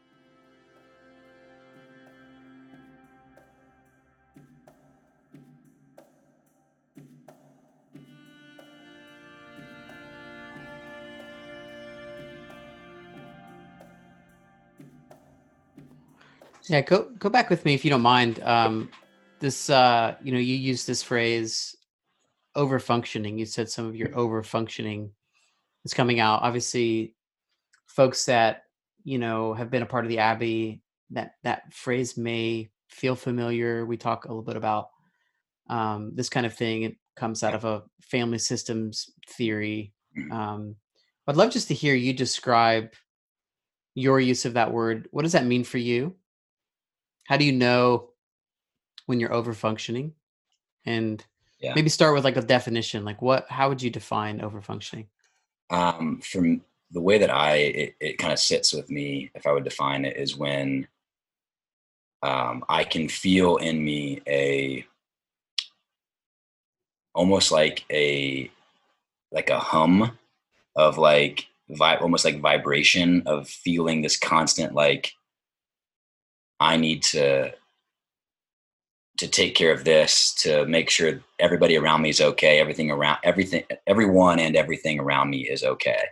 Yeah, go go back with me if you don't mind. Um, this, uh, you know, you used this phrase over functioning. You said some of your over functioning is coming out. Obviously, folks that you know have been a part of the Abbey, that that phrase may feel familiar. We talk a little bit about um, this kind of thing. It comes out of a family systems theory. Mhm. Um, I'd love just to hear you describe your use of that word. What does that mean for you? How do you know when you're over functioning? And Yeah. maybe start with like a definition. Like what how would you define over functioning? um from the way that i it, it kind of sits with me if i would define it is when um i can feel in me a almost like a like a hum of like vi- almost like vibration of feeling this constant like i need to to take care of this to make sure everybody around me is okay everything around everything everyone and everything around me is okay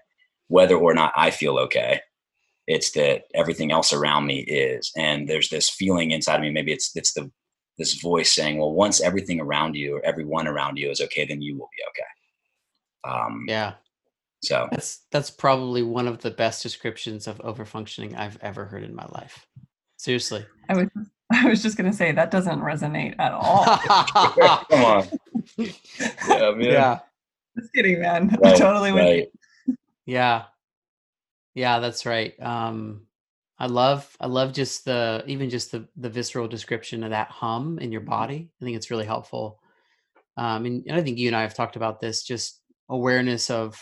whether or not i feel okay it's that everything else around me is and there's this feeling inside of me maybe it's it's the this voice saying well once everything around you or everyone around you is okay then you will be okay um Yeah. so That's that's probably one of the best descriptions of overfunctioning I've ever heard in my life. Seriously. I was I was just gonna say that doesn't resonate at all. come on yeah, man. yeah. just kidding, man. Right, totally with you. Yeah. Yeah, that's right. Um I love I love just the even just the the visceral description of that hum in your body. I think it's really helpful. Um and, and I think you and I have talked about this just awareness of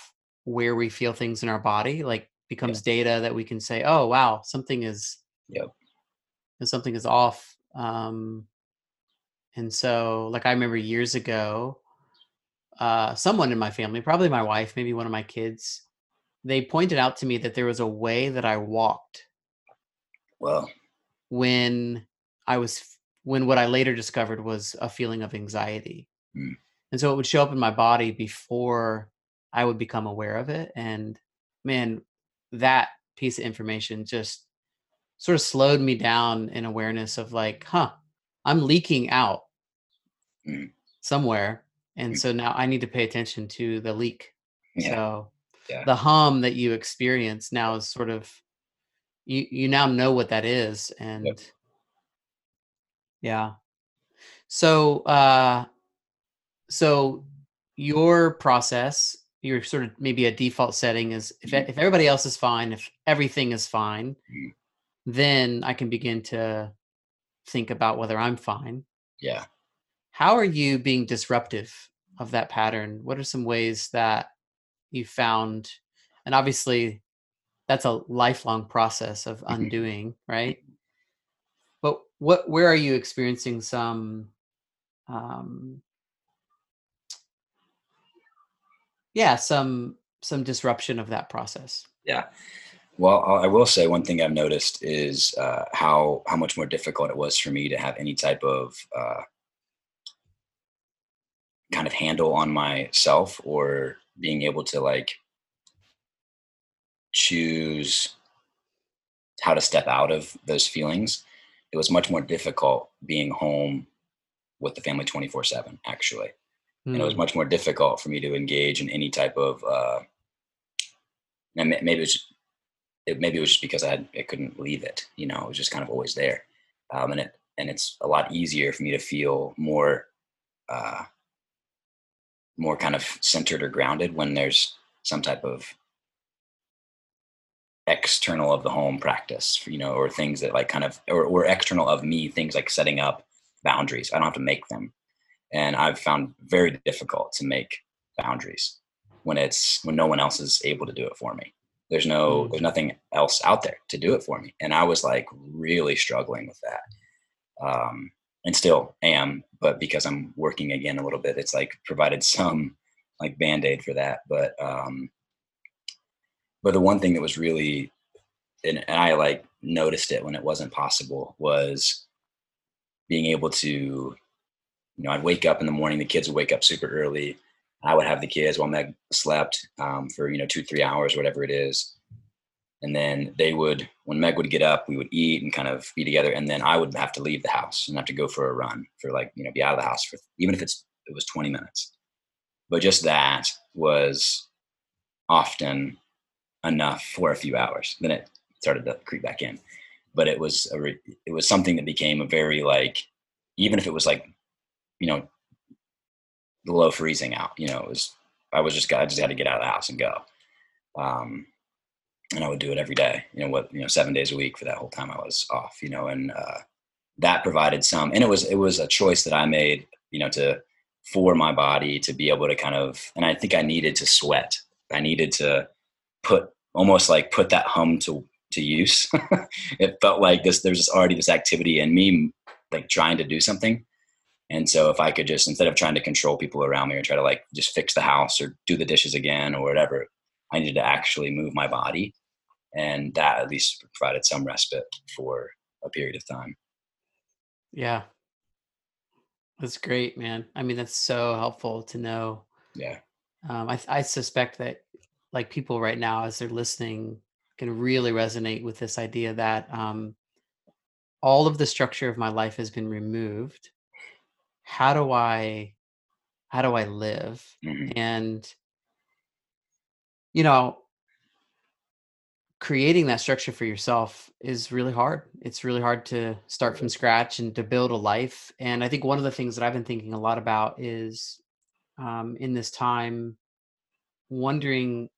where we feel things in our body like becomes data that we can say, "Oh, wow, something is Yep. Something is off." Um and so like I remember years ago uh someone in my family, probably my wife, maybe one of my kids, they pointed out to me that there was a way that I walked well when I was when what I later discovered was a feeling of anxiety. Mm. And so it would show up in my body before I would become aware of it and man that piece of information just sort of slowed me down in awareness of like, huh, I'm leaking out Mm. somewhere and Mm. so now I need to pay attention to the leak. yeah So Yeah. the hum that you experience now is sort of you you now know what that is and yeah. So uh so your process, your sort of maybe a default setting is if Mhm. if everybody else is fine, if everything is fine, Mhm. Then I can begin to think about whether I'm fine. yeah How are you being disruptive of that pattern? What are some ways that you found and obviously that's a lifelong process of Mhm. undoing, right? But what where are you experiencing some um yeah, some some disruption of that process? Yeah. Well, I will say one thing I've noticed is uh, how how much more difficult it was for me to have any type of uh, kind of handle on myself or being able to like choose how to step out of those feelings. It was much more difficult being home with the family 24 7, actually. Mm. And it was hmm. much more difficult for me to engage in any type of, uh, and maybe it was, it, maybe it was just because I had, I couldn't leave it, you know, it was just kind of always there. Um, and it, and it's a lot easier for me to feel more, uh, more kind of centered or grounded when there's some type of external of the home practice, you know, or things that like kind of, or, or external of me, things like setting up boundaries. I don't have to make them. And I've found very difficult to make boundaries when it's, when no one else is able to do it for me. There's no, mm. there's nothing else out there to do it for me. And I was like really struggling with that. Um, and still am, but because I'm working again a little bit, it's like provided some like band-aid for that. But um but the one thing that was really and, and I like noticed it when it wasn't possible was being able to, you know, I'd wake up in the morning, the kids would wake up super early. I would have the kids while Meg slept um, for, you know, two, three hours, whatever it is. And then they would, when Meg would get up, we would eat and kind of be together. And then I would have to leave the house and have to go for a run for like, you know, be out of the house for, even if it's, it was 20 minutes. But just that was often enough for a few hours. Then it started to creep back in. But it was a re- it was something that became a very like even if it was like you know below freezing out. You know, it was I was just I just had to get out of the house and go. Um, and I would do it every day. You know what? You know, seven days a week for that whole time I was off. You know, and uh, that provided some. And it was it was a choice that I made. You know, to for my body to be able to kind of. And I think I needed to sweat. I needed to put almost like put that hum to to use. it felt like this there's already this activity in me like trying to do something. And so if I could just instead of trying to control people around me or try to like just fix the house or do the dishes again or whatever, I needed to actually move my body. And that at least provided some respite for a period of time. Yeah. That's great, man. I mean, that's so helpful to know. Yeah. Um, I, I suspect that like people right now as they're listening can really resonate with this idea that um, all of the structure of my life has been removed how do i how do i live? Mm-hmm. and you know creating that structure for yourself is really hard. It's really hard to start from scratch and to build a life. And i think one of the things that i've been thinking a lot about is um, in this time wondering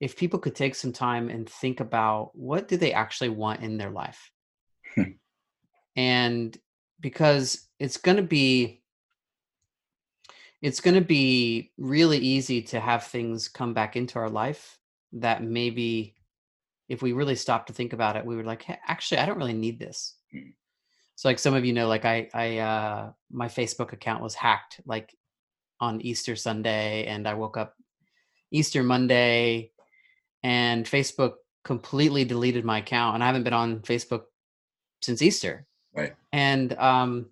if people could take some time and think about what do they actually want in their life? And because it's going to be it's going to be really easy to have things come back into our life that maybe if we really stop to think about it we were like hey, actually i don't really need this hmm. so like some of you know like i i uh my facebook account was hacked like on easter sunday and i woke up easter monday and Facebook completely deleted my account, and I haven't been on Facebook since Easter. Right. And um,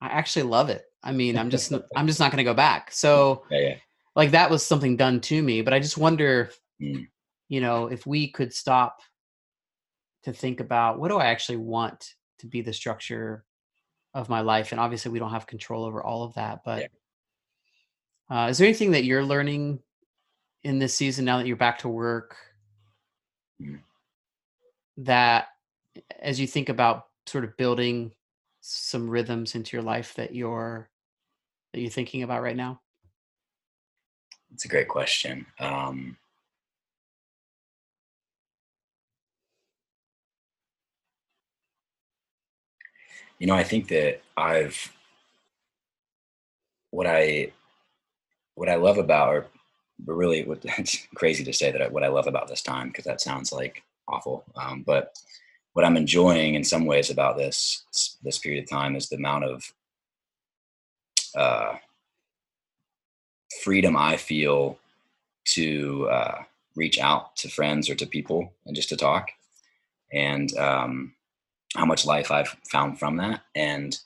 I actually love it. I mean, I'm just I'm just not going to go back. So, yeah, yeah. like that was something done to me. But I just wonder, mm. you know, if we could stop to think about what do I actually want to be the structure of my life, and obviously we don't have control over all of that. But yeah. uh, is there anything that you're learning in this season now that you're back to work mm. that as you think about sort of building some rhythms into your life that you're that you're thinking about right now it's a great question um, you know i think that i've what i what i love about or really, it's crazy to say that what I love about this time because that sounds like awful. Um, but what I'm enjoying in some ways about this this period of time is the amount of uh, freedom I feel to uh, reach out to friends or to people and just to talk, and um, how much life I've found from that, and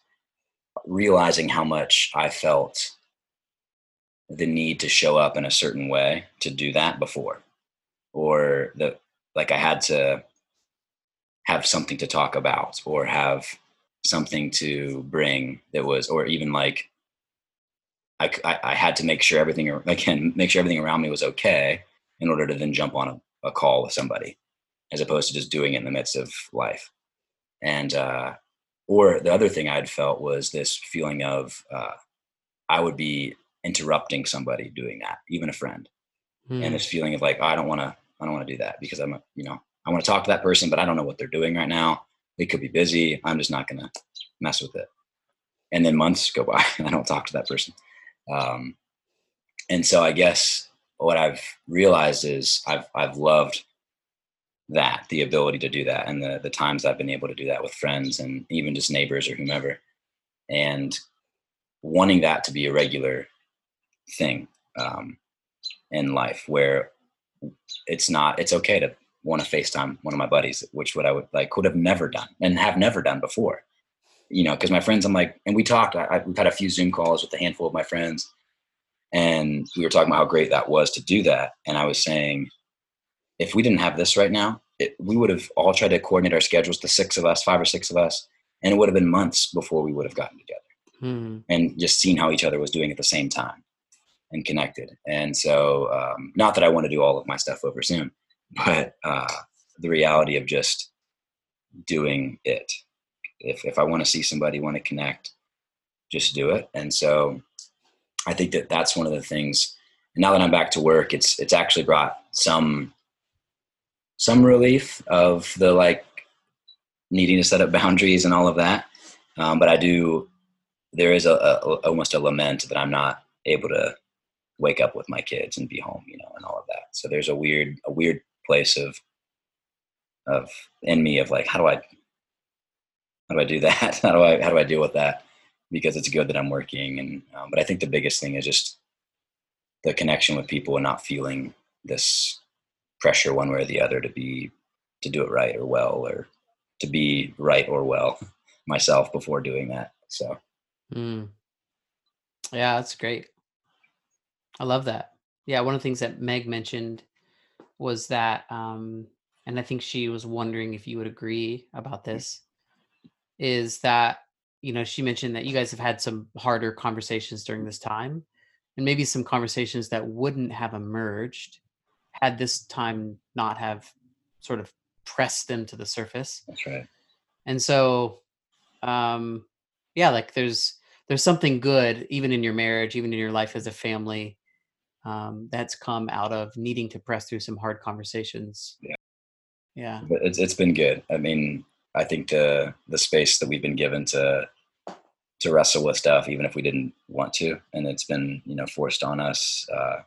realizing how much I felt the need to show up in a certain way to do that before. Or the like i had to have something to talk about or have something to bring that was, or even like, I, I, I had to make sure everything, again, make sure everything around me was okay in order to then jump on a, a call with somebody as opposed to just doing it in the midst of life. And, uh, or the other thing I'd felt was this feeling of, uh, I would be interrupting somebody doing that, even a friend. Hmm. And this feeling of like, oh, I don't want to, I don't want to do that because I'm, a, you know, I want to talk to that person, but I don't know what they're doing right now. They could be busy. I'm just not going to mess with it. And then months go by and I don't talk to that person. Um, and so I guess what I've realized is I've, I've loved that, the ability to do that and the, the times I've been able to do that with friends and even just neighbors or whomever. And wanting that to be a regular thing um, in life where it's not, it's okay to want to FaceTime one of my buddies, which what I would like could have never done and have never done before. You know, because my friends, I'm like, and we talked. I, we've had a few Zoom calls with a handful of my friends, and we were talking about how great that was to do that. And I was saying, if we didn't have this right now, it, we would have all tried to coordinate our schedules, the six of us, five or six of us, and it would have been months before we would have gotten together hmm. and just seen how each other was doing at the same time and connected. And so, um, not that I want to do all of my stuff over Zoom, but uh, the reality of just doing it. If if I want to see somebody, want to connect, just do it. And so, I think that that's one of the things. Now that I'm back to work, it's it's actually brought some some relief of the like needing to set up boundaries and all of that. Um, but I do. There is a, a almost a lament that I'm not able to wake up with my kids and be home, you know, and all of that. So there's a weird a weird place of of in me of like how do I how do I do that? how do I how do I deal with that? Because it's good that I'm working, and um, but I think the biggest thing is just the connection with people and not feeling this pressure one way or the other to be to do it right or well or to be right or well myself before doing that. So, mm. yeah, that's great. I love that. Yeah, one of the things that Meg mentioned was that, um, and I think she was wondering if you would agree about mm. this, is that, you know, she mentioned that you guys have had some harder conversations during this time and maybe some conversations that wouldn't have emerged had this time not have sort of pressed them to the surface. That's right. And so, um, yeah, like there's, there's something good even in your marriage, even in your life as a family um, that's come out of needing to press through some hard conversations. Yeah. Yeah. But it's, it's been good. I mean, I think the, the space that we've been given to, to wrestle with stuff, even if we didn't want to, and it's been, you know, forced on us. Uh,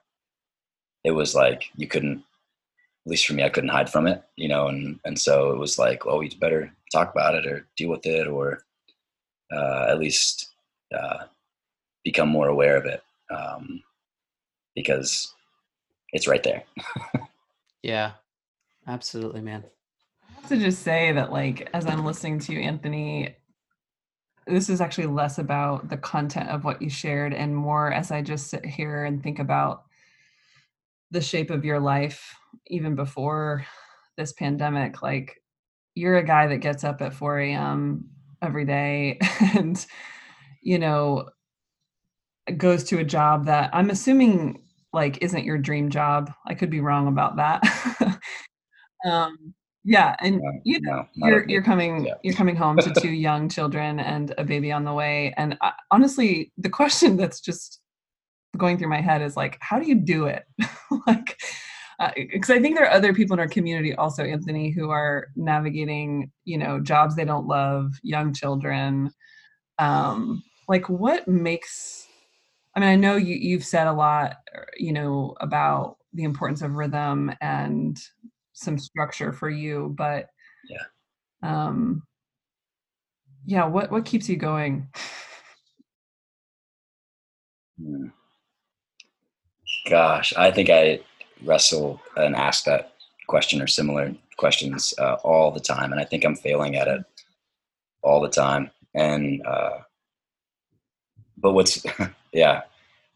it was like, you couldn't, at least for me, I couldn't hide from it, you know? And, and so it was like, oh, you better talk about it or deal with it or, uh, at least, uh, become more aware of it. Um, because it's right there. yeah, absolutely, man. To just say that, like, as I'm listening to you, Anthony, this is actually less about the content of what you shared and more as I just sit here and think about the shape of your life, even before this pandemic. Like, you're a guy that gets up at 4 a.m. every day and, you know, goes to a job that I'm assuming like isn't your dream job. I could be wrong about that. um, yeah, and you know, no, you're you're coming yeah. you're coming home to two young children and a baby on the way. And I, honestly, the question that's just going through my head is like, how do you do it? like, because uh, I think there are other people in our community also, Anthony, who are navigating, you know, jobs they don't love, young children. Um, like, what makes I mean, I know you you've said a lot, er, you know, about the importance of rhythm and some structure for you, but yeah, um, yeah, what what keeps you going? Hmm. Gosh, I think I wrestle and ask that question or similar questions uh, all the time, and I think I'm failing at it all the time. And uh, but what's yeah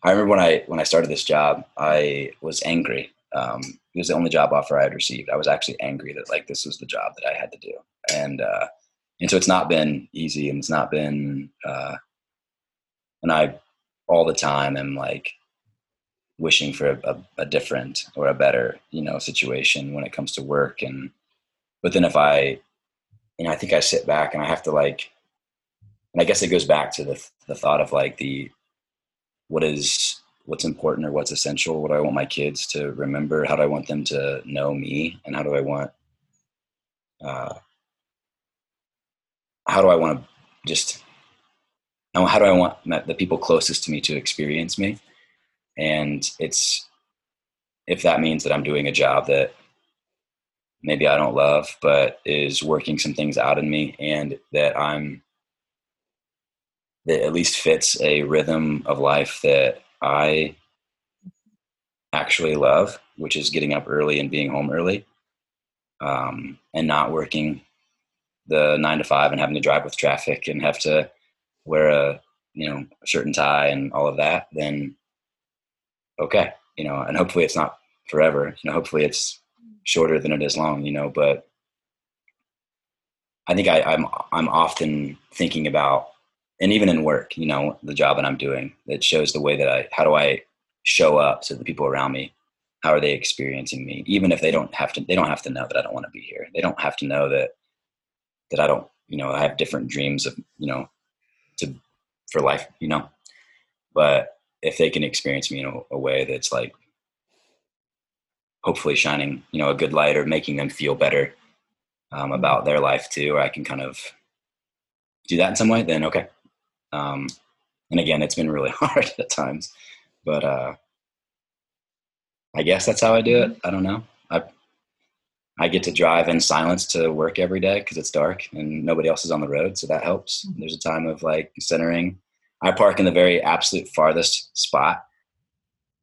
i remember when i when i started this job i was angry Um, it was the only job offer I had received. I was actually angry that like this was the job that I had to do, and uh, and so it's not been easy, and it's not been. Uh, and I all the time am like wishing for a, a, different or a better you know situation when it comes to work and but then if i you know i think i sit back and i have to like and i guess it goes back to the the thought of like the what is what's important or what's essential what do i want my kids to remember? How do i want them to know me? And how do i want uh how do i want to just how do i want the people closest to me to experience me? And it's if that means that i'm doing a job that maybe i don't love but is working some things out in me and that i'm that at least fits a rhythm of life that i actually love which is getting up early and being home early um, and not working the nine to five and having to drive with traffic and have to wear a you know a shirt and tie and all of that then okay, you know, and hopefully it's not forever. You know, hopefully it's shorter than it is long. You know, but I think I, I'm I'm often thinking about, and even in work, you know, the job that I'm doing that shows the way that I how do I show up to the people around me? How are they experiencing me? Even if they don't have to they don't have to know that i don't want to be here. They don't have to know that that i don't you know i have different dreams of you know to for life you know? But if they can experience me in a, a way that's like hopefully shining you know a good light or making them feel better um, mm-hmm. about their life too or i can kind of do that in some way then okay um, and again it's been really hard at times but uh, i guess that's how i do it mm-hmm. i don't know i i get to drive in silence to work every day because it's dark and nobody else is on the road so that helps mm-hmm. there's a time of like centering I park in the very absolute farthest spot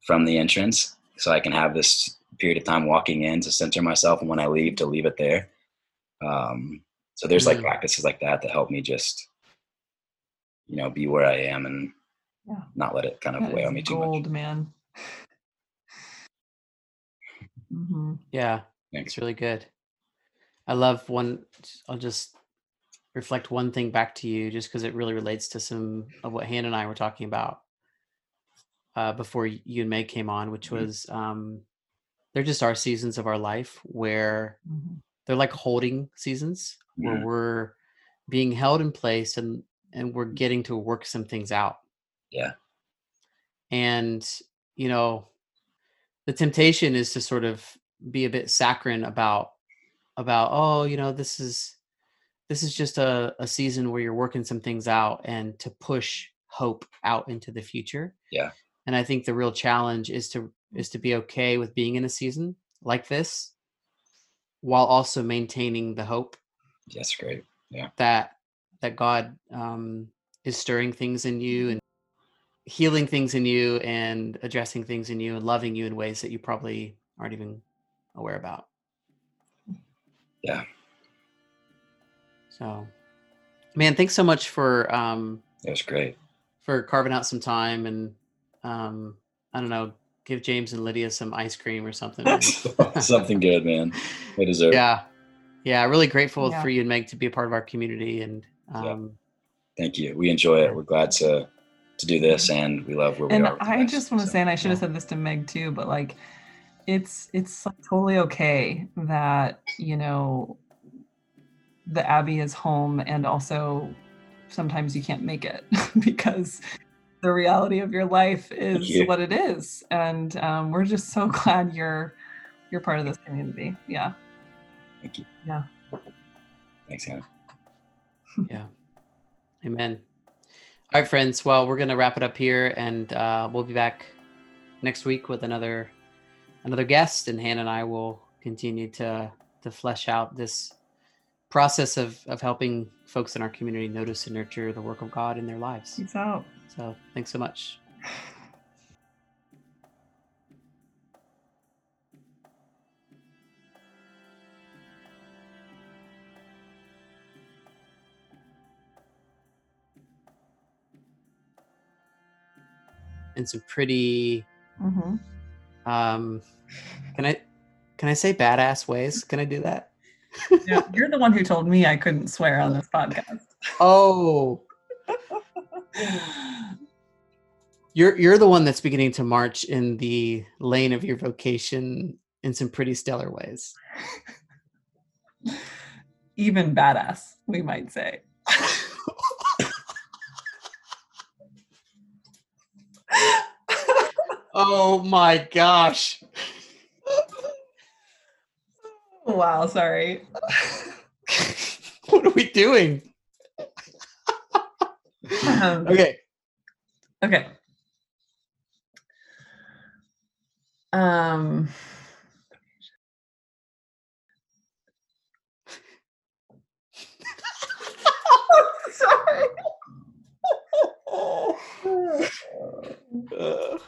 from the entrance, so I can have this period of time walking in to center myself, and when I leave, to leave it there. Um, so there's like mm. practices like that that help me just, you know, be where I am and yeah. not let it kind of that weigh on me too gold, much. man. mm-hmm. Yeah, Thanks. it's really good. I love one. I'll just reflect one thing back to you just because it really relates to some of what Hannah and I were talking about uh, before you and Meg came on, which mm-hmm. was um, they're just our seasons of our life where mm-hmm. they're like holding seasons where mm-hmm. we're being held in place and and we're getting to work some things out. Yeah. And you know, the temptation is to sort of be a bit saccharine about about oh, you know, this is this is just a, a season where you're working some things out and to push hope out into the future. Yeah. And I think the real challenge is to is to be okay with being in a season like this while also maintaining the hope. That's great. Yeah. That that God um is stirring things in you and healing things in you and addressing things in you and loving you in ways that you probably aren't even aware about. Yeah. So, man, thanks so much for um, it was great for carving out some time and um, I don't know, give James and Lydia some ice cream or something. something good, man. They deserve. Yeah, yeah. Really grateful yeah. for you and Meg to be a part of our community and. Um, yeah. Thank you. We enjoy it. We're glad to to do this, and we love where we and are. I just want to so, say, and I should have said this to Meg too, but like, it's it's totally okay that you know the Abbey is home and also sometimes you can't make it because the reality of your life is you. what it is and um, we're just so glad you're you're part of this community yeah thank you yeah thanks Hannah. Yeah amen all right friends well we're gonna wrap it up here and uh, we'll be back next week with another another guest and hannah and i will continue to to flesh out this process of of helping folks in our community notice and nurture the work of God in their lives. Peace out. So thanks so much. And some pretty mm-hmm. Um, can I can I say badass ways? Can I do that? Yeah, you're the one who told me I couldn't swear on this podcast. Oh, you're you're the one that's beginning to march in the lane of your vocation in some pretty stellar ways. Even badass, we might say. Oh my gosh. Wow, sorry. what are we doing? um, okay. Okay. Um sorry. uh.